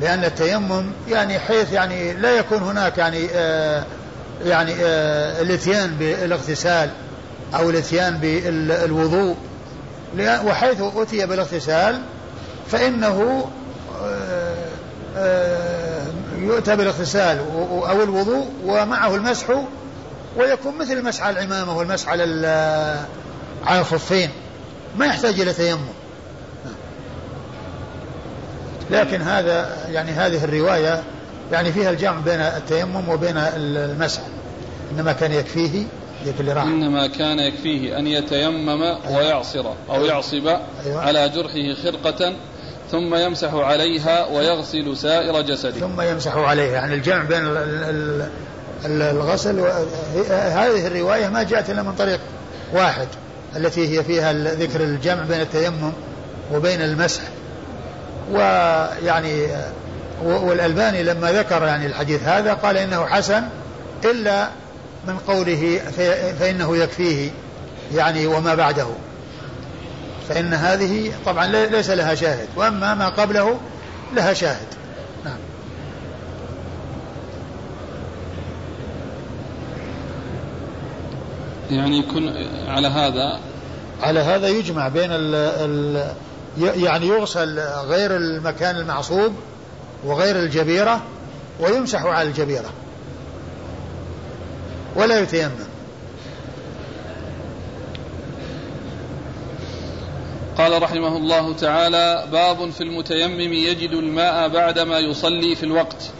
لأن التيمم يعني حيث يعني لا يكون هناك يعني آه يعني آه الاتيان بالاغتسال أو الاتيان بالوضوء. وحيث أتي بالاغتسال فإنه آه، آه، يؤتى بالاغتسال أو الوضوء ومعه المسح ويكون مثل المسح على العمامة والمسح على على الخفين. ما يحتاج إلى تيمم. لكن هذا يعني هذه الرواية يعني فيها الجمع بين التيمم وبين المسح إنما كان يكفيه راح إنما كان يكفيه أن يتيمم ويعصر أو يعصب أيوة. على جرحه خرقة ثم يمسح عليها ويغسل سائر جسده. ثم يمسح عليها. يعني الجمع بين الغسل هذه الرواية ما جاءت إلا من طريق واحد التي هي فيها ذكر الجمع بين التيمم وبين المسح. ويعني والألباني لما ذكر يعني الحديث هذا قال إنه حسن إلا من قوله فإنه يكفيه يعني وما بعده. فإن هذه طبعا ليس لها شاهد وأما ما قبله لها شاهد. نعم. يعني يكون على هذا؟ على هذا يجمع بين ال ال يعني يغسل غير المكان المعصوب وغير الجبيرة ويمسح على الجبيرة ولا يتيمم. قال رحمه الله تعالى باب في المتيمم يجد الماء بعدما يصلي في الوقت.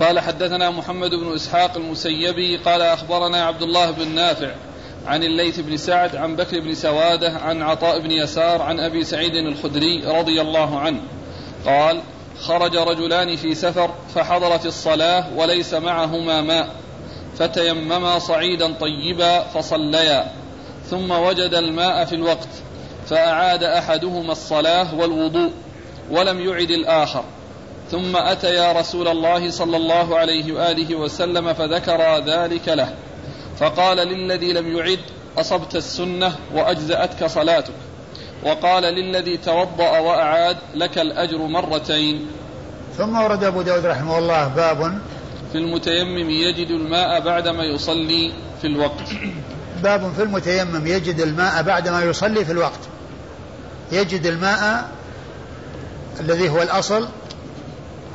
قال حدثنا محمد بن إسحاق المسيبي قال أخبرنا عبد الله بن نافع عن الليث بن سعد عن بكر بن سوادة عن عطاء بن يسار عن أبي سعيد الخدري رضي الله عنه. قال خرج رجلان في سفر فحضرت الصلاة وليس معهما ماء فتيمما صعيدا طيبا فصليا ثم وجد الماء في الوقت فأعاد أحدهما الصلاة والوضوء ولم يعد الآخر ثم أتيا رسول الله صلى الله عليه وآله وسلم فذكر ذلك له فقال للذي لم يعد أصبت السنة وأجزأتك صلاتك. وقال للذي توضأ وأعاد لك الأجر مرتين. ثم ورد أبو داود رحمه الله باب في المتيمم يجد الماء بعدما يصلي في الوقت. باب في المتيمم يجد الماء بعدما يصلي في الوقت. يجد الماء الذي هو الأصل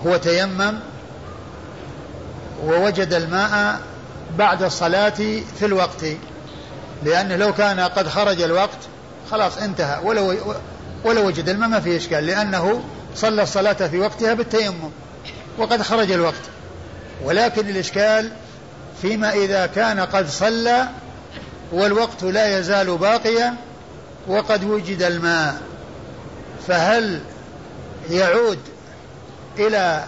هو تيمم ووجد الماء بعد الصلاة في الوقت. لأنه لو كان قد خرج الوقت خلاص انتهى. ولو ولو وجد الماء ما في إشكال لأنه صلى الصلاة في وقتها بالتيمم وقد خرج الوقت. ولكن الإشكال فيما إذا كان قد صلى والوقت لا يزال باقيا وقد وجد الماء فهل يعود إلى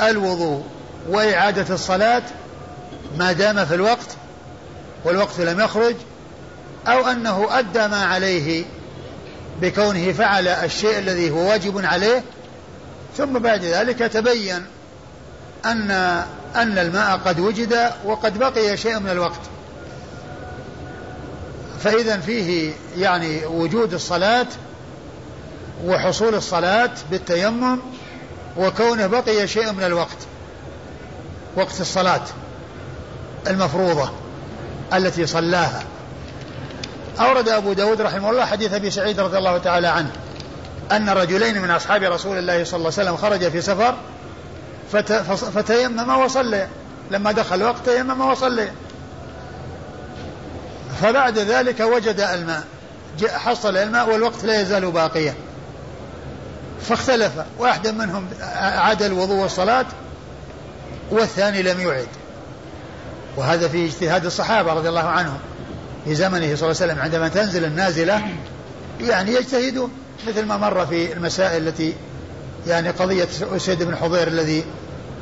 الوضوء وإعادة الصلاة؟ ما دام في الوقت والوقت لم يخرج أو أنه أدى ما عليه بكونه فعل الشيء الذي هو واجب عليه ثم بعد ذلك تبين أن أن الماء قد وجد وقد بقي شيء من الوقت. فإذا فيه يعني وجود الصلاة وحصول الصلاة بالتيمم وكونه بقي شيء من الوقت وقت الصلاة المفروضة التي صلاها. أورد أبو داود رحمه الله حديث أبي سعيد رضي الله تعالى عنه أن رجلين من أصحاب رسول الله صلى الله عليه وسلم خرج في سفر فتيمم وصلي لما دخل الوقت تيمم وصلي فبعد ذلك وجد الماء. حصل الماء والوقت لا يزال باقيا. فاختلف. واحد منهم عاد الوضوء والصلاة والثاني لم يعد. وهذا في اجتهاد الصحابة رضي الله عنهم. في زمنه صلى الله عليه وسلم عندما تنزل النازلة يعني يجتهدون مثل ما مر في المسائل التي يعني قضية أسيد بن حضير الذي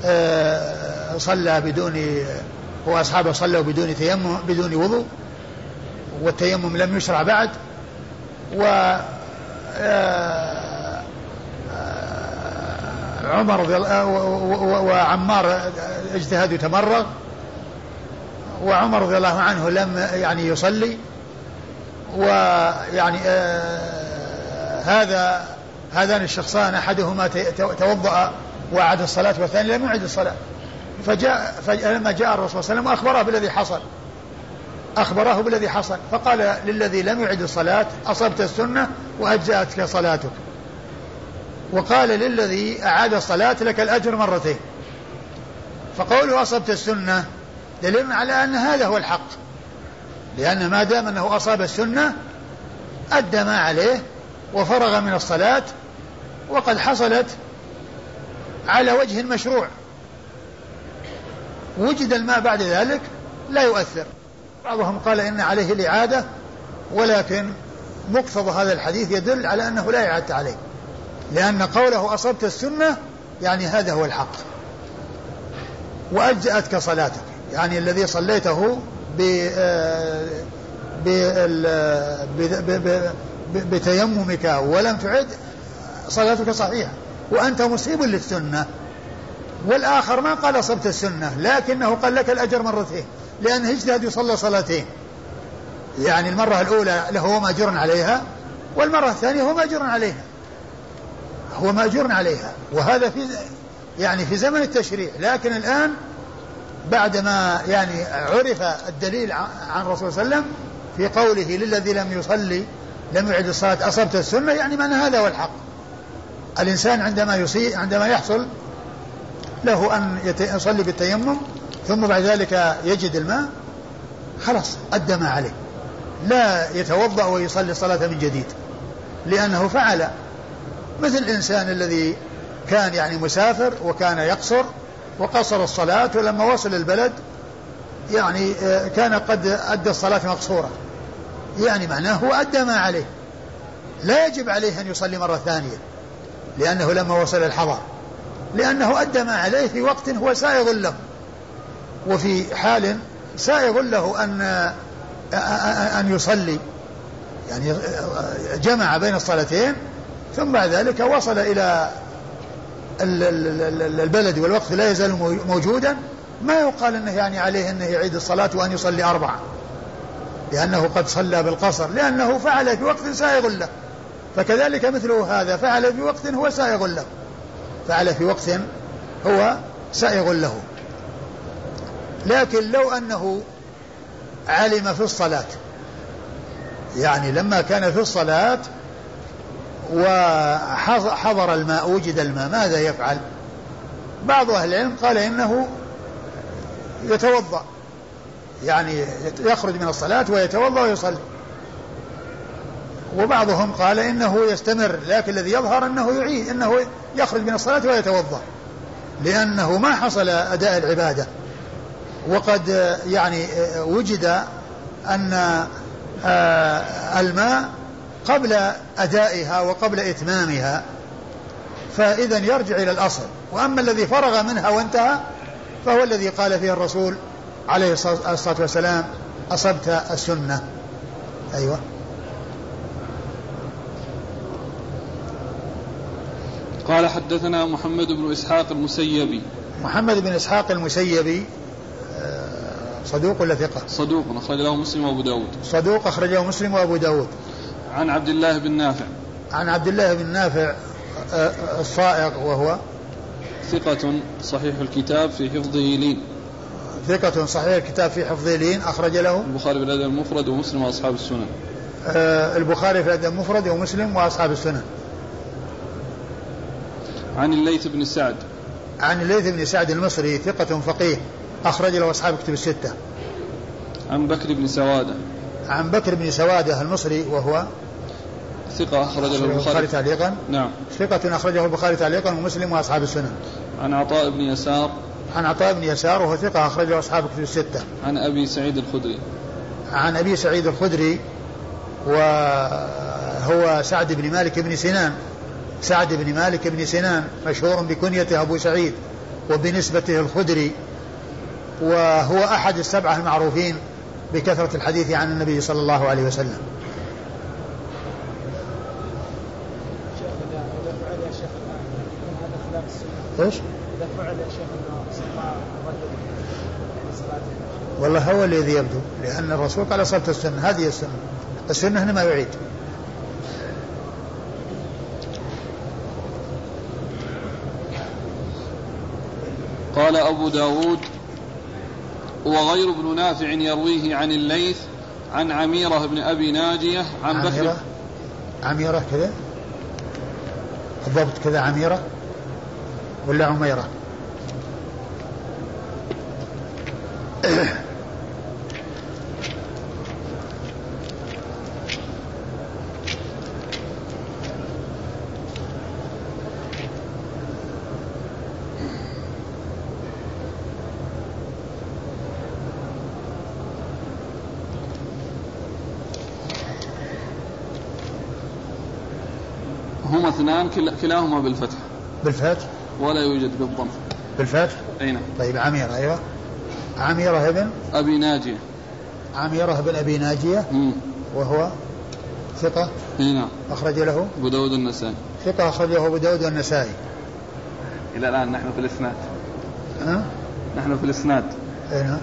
آه، صلى بدون وأصحابه صلوا بدون تيمم بدون وضوء والتيمم لم يشرع بعد و آه، عمر رضي الله وعمار اجتهد وتمرغ وعمر رضي الله عنه لم يعني يصلي ويعني آه هذا هذان الشخصان أحدهما توضأ وأعاد الصلاة والثاني لم يعد الصلاة. فجاء فلما جاء الرسول صلى الله عليه وسلم أخبره بالذي حصل. أخبره بالذي حصل. فقال للذي لم يعد الصلاة أصبت السنة وأجزأتك صلاتك. وقال للذي أعاد الصلاة لك الأجر مرتين. فقوله أصبت السنة دليل على أن هذا هو الحق. لأن ما دام أنه أصاب السنة أدى ما عليه وفرغ من الصلاة وقد حصلت على وجه مشروع. وجد الماء بعد ذلك لا يؤثر. بعضهم قال إن عليه الإعادة ولكن مقتضى هذا الحديث يدل على أنه لا إعادة عليه. لأن قوله أصبت السنة يعني هذا هو الحق. وأجزأتك صلاتك يعني الذي صليته بتيممك ولم تعد صلاتك صحيحة. وأنت مصيب للسنة. والآخر ما قال أصبت السنة لكنه قال لك الأجر مرتين لأنه اجتهد يصلى صلاتين. يعني المرة الأولى له مأجور عليها والمرة الثانية هو مأجور عليها. هو مأجور عليها. وهذا في يعني في زمن التشريع. لكن الآن بعدما يعني عرف الدليل عن الرسول صلى الله عليه وسلم في قوله للذي لم يصلي لم يعد الصلاة أصبت السنة يعني من هذا هو الحق. الإنسان عندما يصيب عندما يحصل له أن يصلي بالتيمم ثم بعد ذلك يجد الماء خلاص أدى ما عليه. لا يتوضأ ويصلي الصلاة من جديد لأنه فعل. مثل الإنسان الذي كان يعني مسافر وكان يقصر وقصر الصلاة ولما وصل البلد يعني آه، كان قد أدى الصلاة مقصورة. يعني معناه هو أدى ما عليه. لا يجب عليه أن يصلي مرة ثانية لأنه لما وصل الحضر. لأنه أدى ما عليه في وقت هو سائغ له. وفي حال سائغ له أن أن يصلي. يعني جمع بين الصلاتين ثم بعد ذلك وصل إلى البلد والوقت لا يزال موجودا ما يقال إنه يعني عليه إنه يعيد الصلاة وأن يصلي أربعة. لأنه قد صلى بالقصر لأنه فعل في وقت سائغ له. فكذلك مثله هذا فعل في وقت هو سائغ له. فعل في وقت هو سائغ له. لكن لو أنه علم في الصلاة يعني لما كان في الصلاة وحضر الماء وجد الماء ماذا يفعل؟ بعض أهل العلم قال إنه يتوضأ يعني يخرج من الصلاة ويتوضأ ويصلي. وبعضهم قال إنه يستمر لكن الذي يظهر أنه يعيد أنه يخرج من الصلاة ويتوضأ. لأنه ما حصل أداء العبادة. وقد يعني وجد أن الماء قبل أدائها وقبل إتمامها فإذا يرجع إلى الأصل. وأما الذي فرغ منها وانتهى فهو الذي قال فيه الرسول عليه الصلاة والسلام أصبت السنة. أيوة. قال حدثنا محمد بن إسحاق المسيبي. محمد بن إسحاق المسيبي صدوق ولا ثقة؟ صدوق أخرج له مسلم وأبو داود. صدوق أخرجه مسلم وأبو داود. عن عبد الله بن نافع. عن عبد الله بن نافع الصائغ وهو ثقة صحيح الكتاب في حفظه لين. ثقة صحيح الكتاب في حفظه لين أخرج له البخاري في الأدب المفرد ومسلم وأصحاب السنن. آه البخاري في الأدب المفرد ومسلم وأصحاب السنن. عن الليث بن سعد. عن الليث بن سعد المصري ثقة فقيه أخرج له أصحاب كتب الستة. عن بكر بن سوادة. عن بكر بن سوادة المصري وهو ثقة أخرجه البخاري. البخاري تعليقا. نعم. ثقة أخرجه البخاري تعليقا ومسلم وأصحاب السنن. عن عطاء بن يسار. عن عطاء بن يسار وهو ثقة أخرجه أصحاب كتب الستة. عن أبي سعيد الخدري. عن أبي سعيد الخدري وهو سعد بن مالك بن سنان. سعد بن مالك بن سنان مشهور بكنيته أبو سعيد وبنسبته الخدري وهو أحد السبعة المعروفين. بكثرة الحديث عن النبي صلى الله عليه وسلم. إيش؟ اذا فعل يا والله هو الذي يبدو لأن الرسول قال صلت السنة هذه السنة. السنة هنا ما يعيد. قال أبو داود وغير ابن نافع يرويه عن الليث عن عميرة بن أبي ناجية عن بكر. عميرة؟ عميرة كذا؟ الضبط كذا عميرة ولا عميرة؟ كلاهما بالفتح. بالفتح؟ ولا يوجد بالضم. بالفتح؟ أي نعم طيب عميرة أيوة. عميرة بن أبي ناجية. عميرة بن أبي ناجية. مم. وهو ثقة؟ أي نعم. أخرج له؟ أبو داود النسائي. ثقة أخرجه أبو داود والنسائي إلى الآن نحن في الإسناد. ها؟ نحن في الإسناد. أي نعم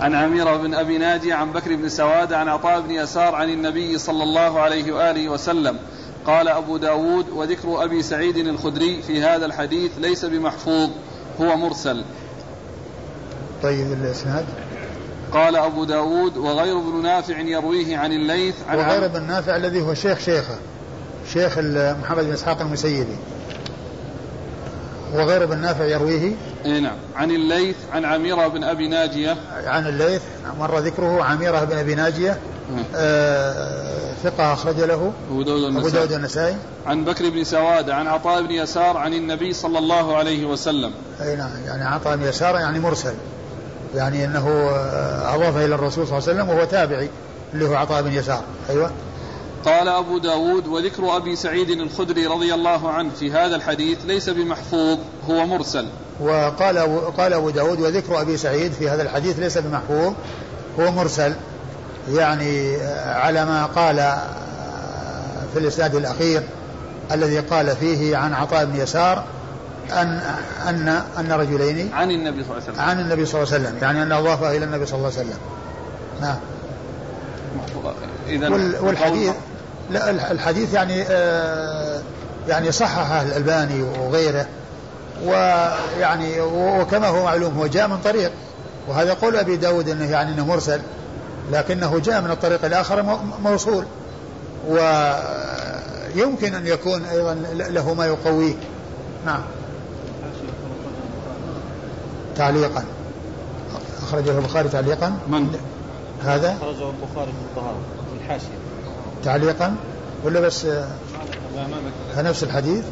عن عميرة بن أبي ناجي عن بكر بن سواد عن عطاء بن يسار عن النبي صلى الله عليه وآله وسلم. قال أبو داود وذكر أبي سعيد الخدري في هذا الحديث ليس بمحفوظ هو مرسل. طيب الإسناد؟ قال أبو داود وغير ابن نافع يرويه عن الليث عن وغير بن نافع الذي هو شيخ شيخه شيخ محمد بن إسحاق المسيبي. وغير بن نافع يرويه؟ اي نعم. عن الليث عن عميرة بن أبي ناجية. عن الليث مر ذكره عميرة بن أبي ناجية. آه ثقة أخرج له أبو داود أبو النسائي داود النسائي عن بكر بن سواد عن عطاء بن يسار عن النبي صلى الله عليه وسلم. أي نعم يعني عطاء بن يسار يعني مرسل. يعني أنه آه، أضاف إلى الرسول صلى الله عليه وسلم وهو تابعي اللي هو عطاء بن يسار. أيوة. قال أبو داود وذكر أبي سعيد الخدري رضي الله عنه في هذا الحديث ليس بمحفوظ هو مرسل. وقال قال أبو داود وذكر أبي سعيد في هذا الحديث ليس بمحفوظ هو مرسل. يعني على ما قال في الإسناد الأخير الذي قال فيه عن عطاء بن يسار أن أن أن رجلين عن النبي صلى الله عليه وسلم. عن النبي صلى الله عليه وسلم. يعني أن أضافه إلى النبي صلى الله عليه وسلم. نعم. إذا والحديث لا الحديث يعني آه يعني صححه الألباني وغيره. ويعني وكما هو معلوم هو جاء من طريق. وهذا قول أبي داود أنه يعني أنه مرسل. لكنه جاء من الطريق الآخر موصول. ويمكن أن يكون أيضا له ما يقويه نعم. تعليقا. أخرجه البخاري تعليقا. من؟ هذا؟ أخرجه البخاري في الطهارة في الحاشية. تعليقا. ولا بس نفس الحديث؟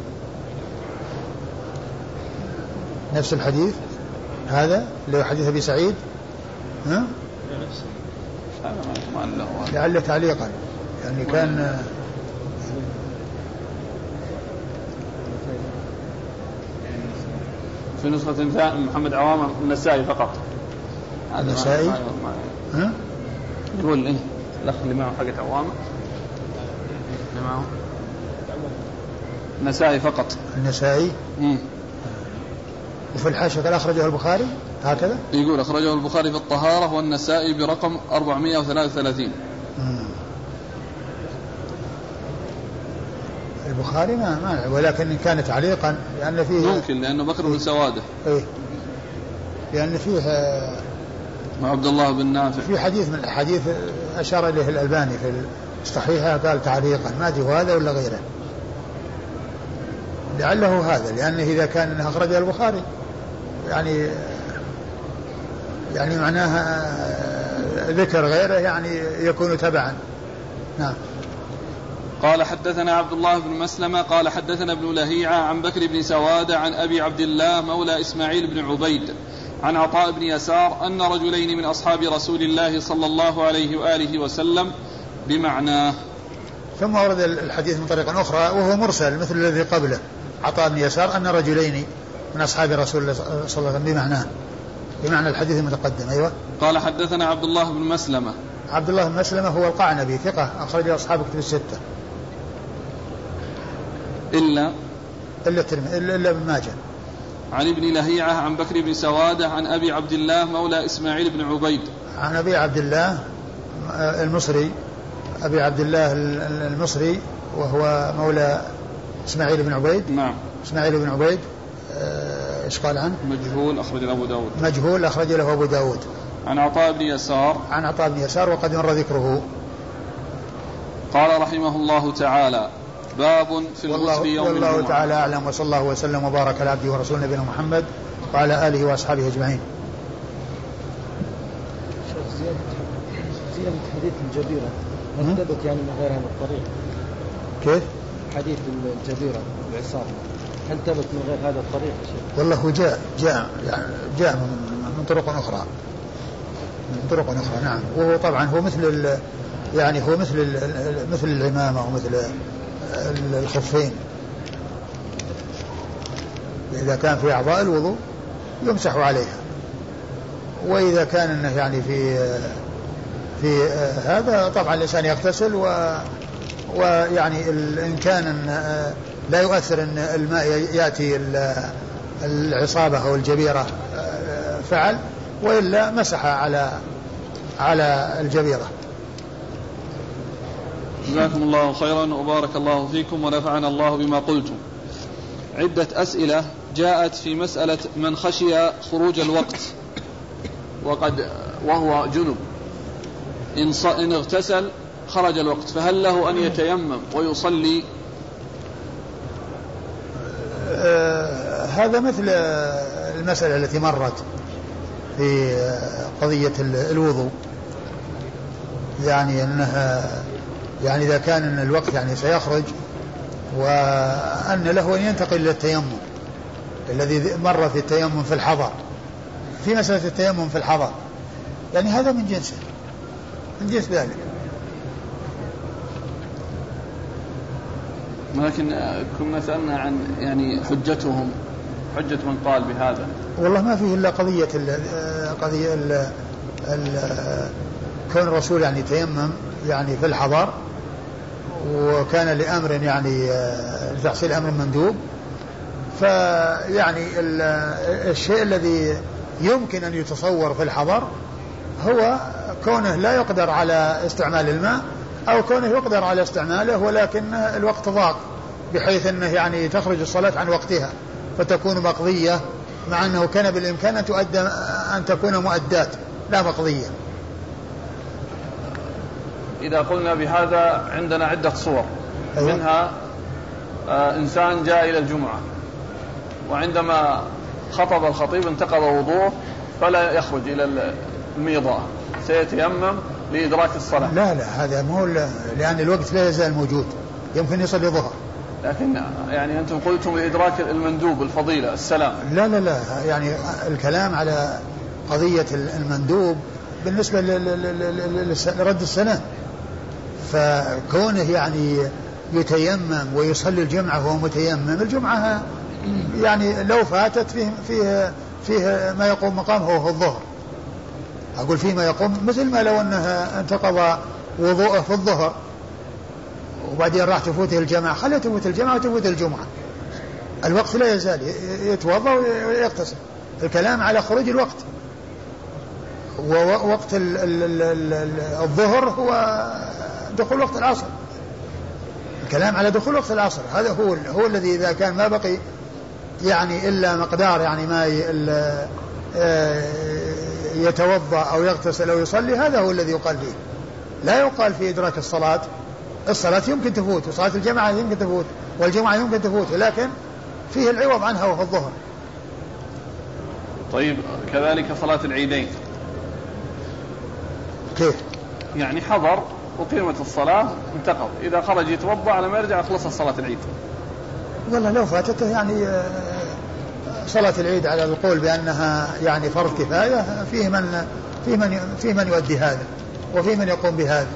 نفس الحديث؟ هذا؟ اللي هو حديث أبي سعيد؟ ها؟ لعله تعليقا. يعني كان في نسخة محمد عوامة النسائي فقط. النسائي؟ ها؟ يقول إيه؟ الأخ اللي معه حقة عوامة اللي معه. النسائي فقط. النسائي؟ مم. وفي الحاشية قال أخرجه البخاري؟ هكذا؟ يقول أخرجه البخاري في الطهارة والنسائي برقم 433 مم. البخاري ما ما ولكن إن كان تعليقا لأن فيه ممكن لأنه بكر بن سواده. إيه. لأن فيه مع عبد الله بن نافع. في حديث من الأحاديث أشار إليه الألباني في الصحيحة قال تعليقا. ما أدري هذا ولا غيره. لعله هذا لأنه إذا كان أخرجه البخاري يعني يعني معناها ذكر غيره يعني يكون تبعا. نعم. قال حدثنا عبد الله بن مسلمة قال حدثنا ابن لهيعة عن بكر بن سوادة عن أبي عبد الله مولى إسماعيل بن عبيد عن عطاء بن يسار أن رجلين من أصحاب رسول الله صلى الله عليه وآله وسلم بمعناه ثم ورد الحديث من طريق أخرى وهو مرسل مثل الذي قبله عطاء بن يسار أن رجلين من أصحاب رسول الله صلى الله عليه وسلم بمعناه بمعنى الحديث المتقدم أيوة. قال حدثنا عبد الله بن مسلمة. عبد الله بن مسلمة هو القعنبي ثقة أخرج أصحاب كتب الستة. إلا إلا الترمذي إلا, ابن ماجه. عن ابن لهيعة عن بكر بن سوادة عن أبي عبد الله مولى إسماعيل بن عبيد. عن أبي عبد الله المصري أبي عبد الله المصري وهو مولى إسماعيل بن عبيد. نعم. إسماعيل بن عبيد إيش قال عنه؟ مجهول أخرج له أبو داود. مجهول أخرج له أبو داود. عن عطاء بن يسار. عن عطاء بن يسار وقد مر ذكره. قال رحمه الله تعالى باب في الغسل يوم والله الجمعة. تعالى أعلم وصلى الله وسلم وبارك على عبده ورسوله نبينا محمد وعلى آله وأصحابه أجمعين. زيادة زيادة حديث الجبيرة ثبت يعني من غير هذا الطريق؟ كيف؟ حديث الجبيرة العصابة هل ثبت من غير هذا الطريق؟ والله هو جاء جاء يعني جاء من, من طرق أخرى. من طرق أخرى نعم. وهو طبعا هو مثل يعني هو مثل مثل العمامة ومثل ال- الخفين. إذا كان في أعضاء الوضوء يمسح عليها. وإذا كان إنه يعني في في هذا طبعا الإنسان يغتسل و ويعني إن كان لا يؤثر أن الماء يأتي ال- العصابة أو الجبيرة فعل وإلا مسح على على الجبيرة. جزاكم الله خيرا وبارك الله فيكم ونفعنا الله بما قلتم. عدة أسئلة جاءت في مسألة من خشي خروج الوقت. وقد وهو جنب. إن. إن اغتسل خرج الوقت. فهل له أن يتيمم ويصلي آه، هذا مثل المسألة التي مرت في قضية الوضوء. يعني أنها يعني إذا كان أن الوقت يعني سيخرج وأن له أن ينتقل إلى التيمم الذي مر في التيمم في الحضر. في مسألة التيمم في الحضر. يعني هذا من جنسه من جنس ذلك. لكن كنا سألنا عن يعني حجتهم. حجة من قال بهذا؟ والله ما فيه إلا قضية ال قضية ال ال كون الرسول يعني تيمم يعني في الحضر وكان لأمر يعني لتحصيل أمر مندوب. فيعني الشيء الذي يمكن أن يتصور في الحضر هو كونه لا يقدر على استعمال الماء أو كونه يقدر على استعماله ولكن الوقت ضاق بحيث أنه يعني تخرج الصلاة عن وقتها. فتكون مقضية مع أنه كان بالإمكان أن تؤدى أن تكون مؤدات لا مقضية. إذا قلنا بهذا عندنا عدة صور. أيوة. منها آه إنسان جاء إلى الجمعة وعندما خطب الخطيب انتقض وضوءه فلا يخرج إلى الميضاء سيتيمم لإدراك الصلاة. لا لا هذا مو لأن الوقت لا يزال موجود يمكن يصلي ظهر لكن يعني أنتم قلتم لإدراك المندوب الفضيلة السلام. لا لا لا يعني الكلام على قضية المندوب بالنسبة لرد السنة. فكونه يعني يتيمم ويصلي الجمعة وهو متيمم الجمعة يعني لو فاتت فيه فيه فيه ما يقوم مقامه وهو الظهر. أقول فيه ما يقوم مثل ما لو أنه انتقض وضوءه في الظهر. وبعدين راح تفوته الجماعة. خليه تفوت الجماعة وتفوت الجمعة. الوقت لا يزال يتوضأ ويغتسل الكلام على خروج الوقت. ووقت الظهر هو دخول وقت العصر. الكلام على دخول وقت العصر. هذا هو هو الذي إذا كان ما بقي يعني إلا مقدار يعني ما آه، يتوضأ أو يغتسل أو يصلي هذا هو الذي يقال فيه. لا يقال في إدراك الصلاة الصلاة يمكن تفوت وصلاة الجماعة يمكن تفوت والجمعة يمكن تفوت ولكن فيه العوض عنها وهو الظهر. طيب كذلك صلاة العيدين. كيف؟ يعني حضر أقيمت الصلاة انتقض. إذا خرج يتوضأ على ما يرجع خلصت صلاة العيد. والله لو فاتته يعني آه، صلاة العيد على القول بأنها يعني فرض كفاية فيه من فيه من فيه من يؤدي هذا وفيه من يقوم بهذا.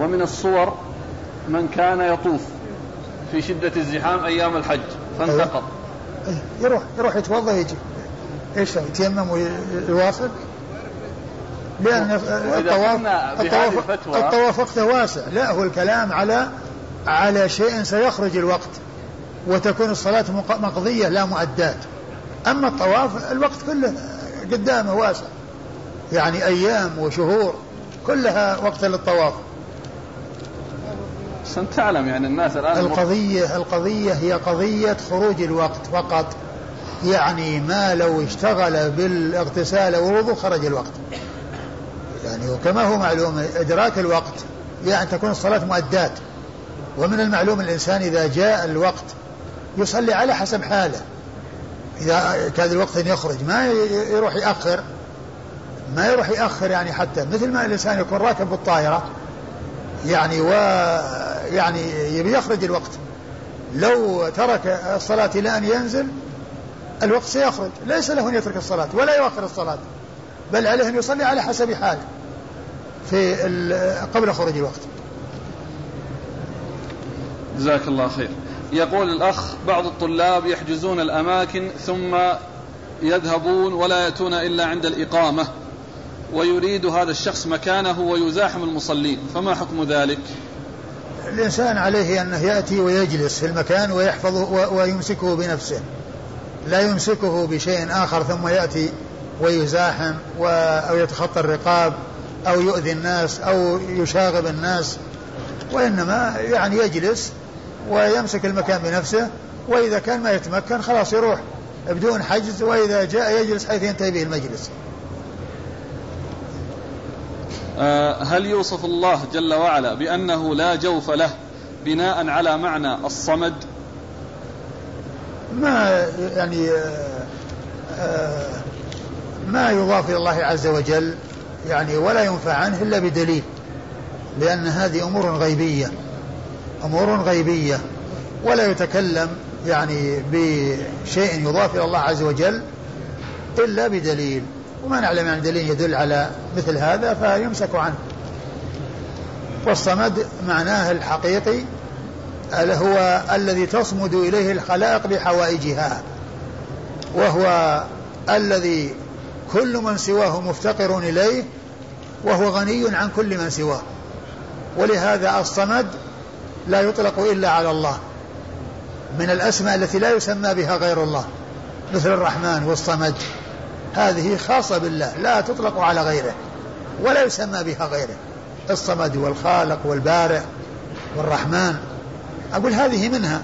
ومن الصور من كان يطوف في شدة الزحام أيام الحج فانتقض. أيه. يروح يروح يتوضأ يجي. إيش يتيمم ويواصل لأن الطواف الطواف, الطواف وقته واسع. لا هو الكلام على على شيء سيخرج الوقت وتكون الصلاة مقضية لا مؤدات أما الطواف الوقت كله قدامه واسع. يعني أيام وشهور كلها وقت للطواف. عشان تعلم يعني الناس الآن القضية القضية هي قضية خروج الوقت فقط. يعني ما لو اشتغل بالاغتسال والوضوء خرج الوقت. يعني وكما هو معلوم إدراك الوقت يعني تكون الصلاة مؤدات ومن المعلوم الإنسان إذا جاء الوقت يصلي على حسب حاله. إذا كان الوقت أن يخرج ما يروح يأخر. ما يروح يأخر يعني حتى. مثل ما الإنسان يكون راكب بالطائرة يعني و يعني يبي يخرج الوقت. لو ترك الصلاة إلى أن ينزل الوقت سيخرج. ليس له أن يترك الصلاة ولا يؤخر الصلاة بل عليه أن يصلي على حسب حاله في قبل خروج الوقت. جزاك الله خير. يقول الأخ بعض الطلاب يحجزون الأماكن ثم يذهبون ولا يأتون إلا عند الإقامة. ويريد هذا الشخص مكانه ويزاحم المصلين فما حكم ذلك؟ الإنسان عليه أنه يأتي ويجلس في المكان ويحفظه ويمسكه بنفسه. لا يمسكه بشيء آخر ثم يأتي ويزاحم أو يتخطى الرقاب أو يؤذي الناس أو يشاغب الناس وإنما يعني يجلس ويمسك المكان بنفسه وإذا كان ما يتمكن خلاص يروح بدون حجز وإذا جاء يجلس حيث ينتهي به المجلس. هل يوصف الله جل وعلا بأنه لا جوف له بناء على معنى الصمد؟ ما يعني آه، آه، ما يضاف إلى الله عز وجل يعني ولا ينفع عنه إلا بدليل لأن هذه أمور غيبية أمور غيبية ولا يتكلم يعني بشيء يضاف إلى الله عز وجل إلا بدليل. وما نعلم عن دليل يدل على مثل هذا فيمسك عنه. والصمد معناه الحقيقي هو الذي تصمد إليه الخلائق بحوائجها وهو الذي كل من سواه مفتقر إليه وهو غني عن كل من سواه. ولهذا الصمد لا يطلق إلا على الله من الأسماء التي لا يسمى بها غير الله مثل الرحمن والصمد. هذه خاصة بالله لا تطلق على غيره ولا يسمى بها غيره الصمد والخالق والبارئ والرحمن. أقول هذه منها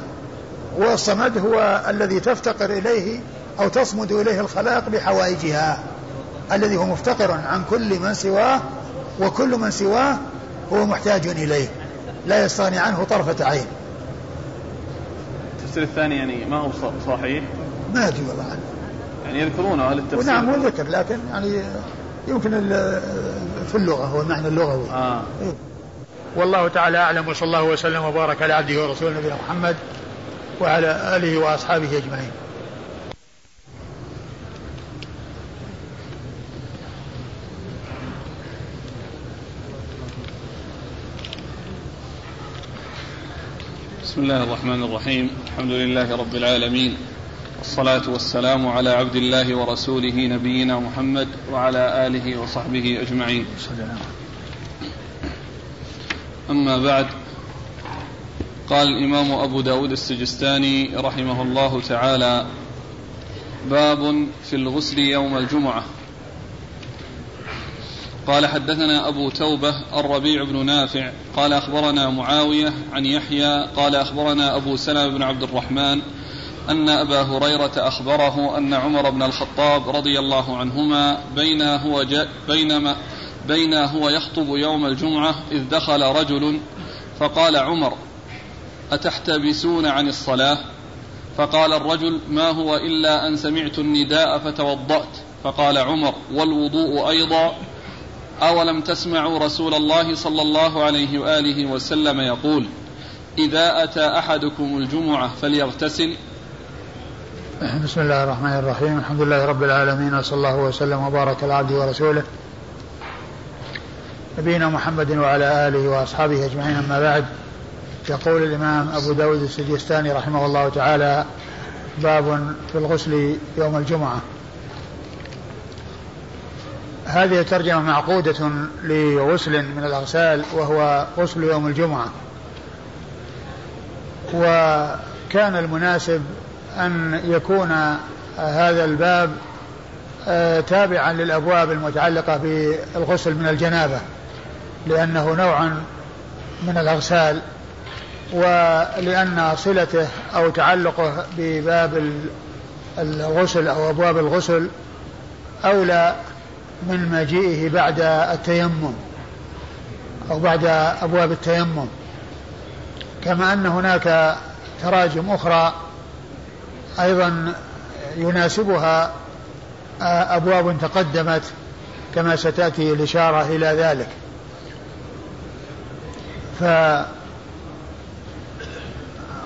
والصمد هو الذي تفتقر إليه أو تصمد إليه الخلائق بحوائجها الذي هو مفتقر عن كل من سواه وكل من سواه هو محتاج إليه لا يستغني عنه طرفة عين. التفسير الثاني يعني ما هو صحيح؟ ما أدري والله. عنه يعني يذكرونه أهل التفسير. نعم هو ذكر لكن يعني يمكن في اللغة هو المعنى اللغوي آه. إيه. والله تعالى أعلم وصلى الله وسلم وبارك على عبده ورسوله نبينا محمد وعلى آله وأصحابه أجمعين. بسم الله الرحمن الرحيم. الحمد لله رب العالمين. والصلاة والسلام على عبد الله ورسوله نبينا محمد وعلى آله وصحبه أجمعين. أما بعد قال الإمام أبو داود السجستاني رحمه الله تعالى باب في الغسل يوم الجمعة. قال حدثنا أبو توبة الربيع بن نافع قال أخبرنا معاوية عن يحيى قال أخبرنا أبو سلمة بن عبد الرحمن أن أبا هريرة أخبره أن عمر بن الخطاب رضي الله عنهما بين هو بينما بين هو يخطب يوم الجمعة إذ دخل رجل فقال عمر أتحتبسون عن الصلاة؟ فقال الرجل ما هو إلا أن سمعت النداء فتوضأت. فقال عمر والوضوء أيضا؟ أولم تسمعوا رسول الله صلى الله عليه وآله وسلم يقول إذا أتى أحدكم الجمعة فليغتسل؟ بسم الله الرحمن الرحيم. الحمد لله رب العالمين وصلى الله وسلم وبارك على عبده ورسوله. نبينا محمد وعلى آله وأصحابه أجمعين أما بعد. يقول الإمام أبو داود السجستاني رحمه الله تعالى باب في الغسل يوم الجمعة. هذه ترجمة معقودة لغسل من الأغسال وهو غسل يوم الجمعة. وكان المناسب أن يكون هذا الباب آه، تابعا للأبواب المتعلقة بالغسل من الجنابة لأنه نوع من الأغسال ولأن صلته أو تعلقه بباب الغسل أو أبواب الغسل أولى من مجيئه بعد التيمم أو بعد أبواب التيمم. كما أن هناك تراجم أخرى أيضا يناسبها أبواب تقدمت كما ستأتي الإشارة إلى ذلك. ف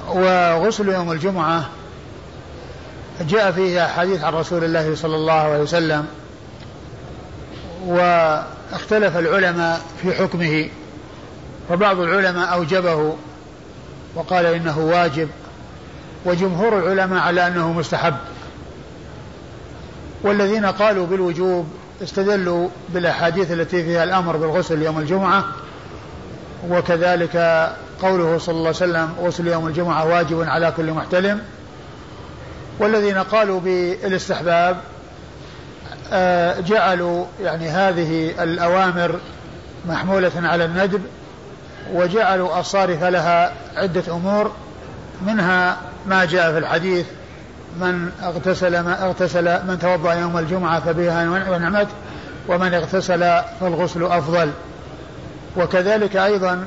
وغسل يوم الجمعة جاء فيه أحاديث عن رسول الله صلى الله عليه وسلم واختلف العلماء في حكمه فبعض العلماء أوجبه وقال إنه واجب. وجمهور العلماء على أنه مستحب. والذين قالوا بالوجوب استدلوا بالأحاديث التي فيها الأمر بالغسل يوم الجمعة وكذلك قوله صلى الله عليه وسلم غسل يوم الجمعة واجب على كل محتلم. والذين قالوا بالاستحباب آه، جعلوا يعني هذه الأوامر محمولة على الندب وجعلوا الصارف لها عدة أمور منها ما جاء في الحديث من اغتسل ما اغتسل من توضأ يوم الجمعة فبها ونعمت ومن اغتسل فالغسل أفضل. وكذلك أيضا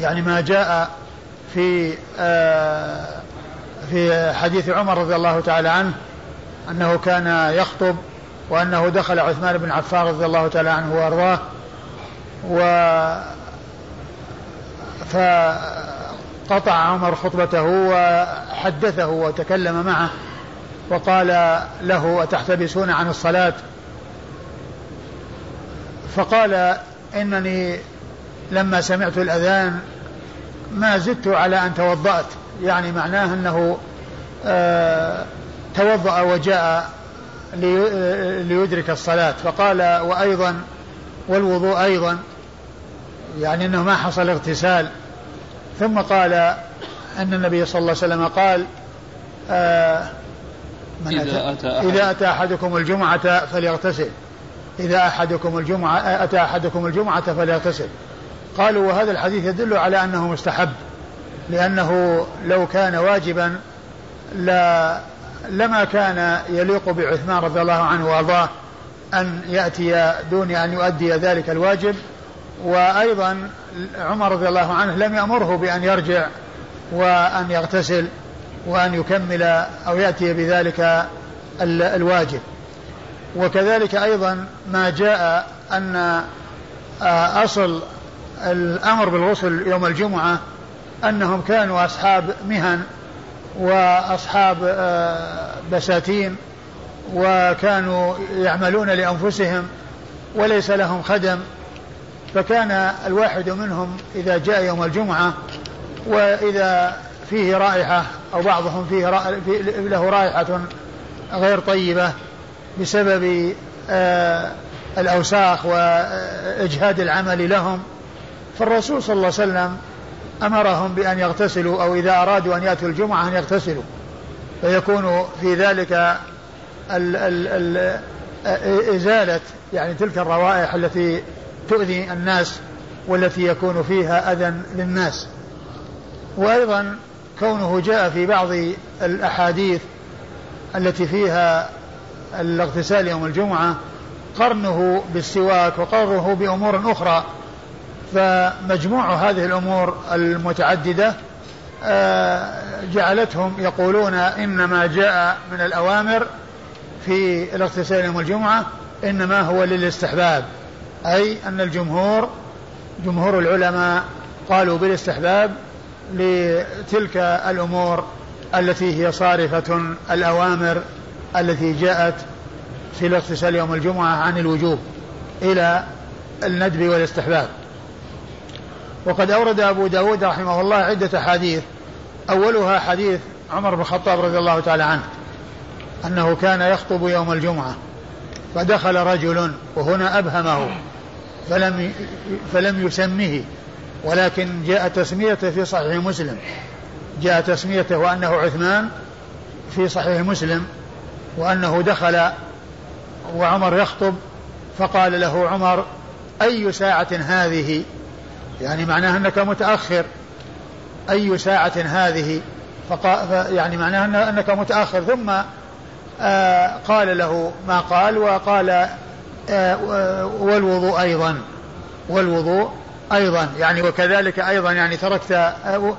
يعني ما جاء في آه في حديث عمر رضي الله تعالى عنه أنه كان يخطب وأنه دخل عثمان بن عفان رضي الله تعالى عنه وأرضاه و فقطع عمر خطبته وحدثه وتكلم معه وقال له أتحتبسون عن الصلاة؟ فقال إنني لما سمعت الأذان ما زدت على أن توضأت يعني معناه أنه آه توضأ وجاء ليدرك الصلاة. فقال وأيضا والوضوء أيضا يعني أنه ما حصل اغتسال. ثم قال أن النبي صلى الله عليه وسلم قال آه من إذا أتى, أحد إذا أتى أحدكم الجمعة فليغتسل. إذا أحدكم الجمعة أتى أحدكم الجمعة فليغتسل. قالوا وهذا الحديث يدل على أنه مستحب لأنه لو كان واجبا لا لما كان يليق بعثمان رضي الله عنه وأرضاه أن يأتي دون أن يؤدي ذلك الواجب. وأيضا عمر رضي الله عنه لم يأمره بأن يرجع وأن يغتسل وأن يكمل أو يأتي بذلك الواجب. وكذلك أيضا ما جاء أن أصل الأمر بالغسل يوم الجمعة أنهم كانوا أصحاب مهن وأصحاب آه، بساتين وكانوا يعملون لأنفسهم وليس لهم خدم فكان الواحد منهم إذا جاء يوم الجمعة وإذا فيه رائحة أو بعضهم فيه له رائحة غير طيبة بسبب آه، الأوساخ وإجهاد العمل لهم فالرسول صلى الله عليه وسلم أمرهم بأن يغتسلوا أو إذا أرادوا أن يأتوا الجمعة أن يغتسلوا. فيكون في ذلك ال ال ال إزالة يعني تلك الروائح التي تؤذي الناس والتي يكون فيها أذى للناس. وأيضا كونه جاء في بعض الأحاديث التي فيها الاغتسال يوم الجمعة قرنه بالسواك وقرنه بأمور أخرى فمجموع هذه الأمور المتعددة آه، جعلتهم يقولون إنما جاء من الأوامر في الاغتسال يوم الجمعة إنما هو للاستحباب. أي أن الجمهور جمهور العلماء قالوا بالاستحباب لتلك الأمور التي هي صارفة الأوامر التي جاءت في الاغتسال يوم الجمعة عن الوجوب إلى الندب والاستحباب. وقد أورد أبو داود رحمه الله عدة حديث أولها حديث عمر بن الخطاب رضي الله تعالى عنه أنه كان يخطب يوم الجمعة. فدخل رجل وهنا أبهمه فلم فلم يسمه ولكن جاء تسميته في صحيح مسلم. جاء تسميته وأنه عثمان في صحيح مسلم وأنه دخل وعمر يخطب فقال له عمر أي ساعة هذه؟ يعني معناه أنك متأخر. أي ساعة هذه؟ فقا يعني معناه أنك متأخر ثم قال له ما قال وقال آه والوضوء أيضا والوضوء أيضا يعني وكذلك أيضا يعني تركت آه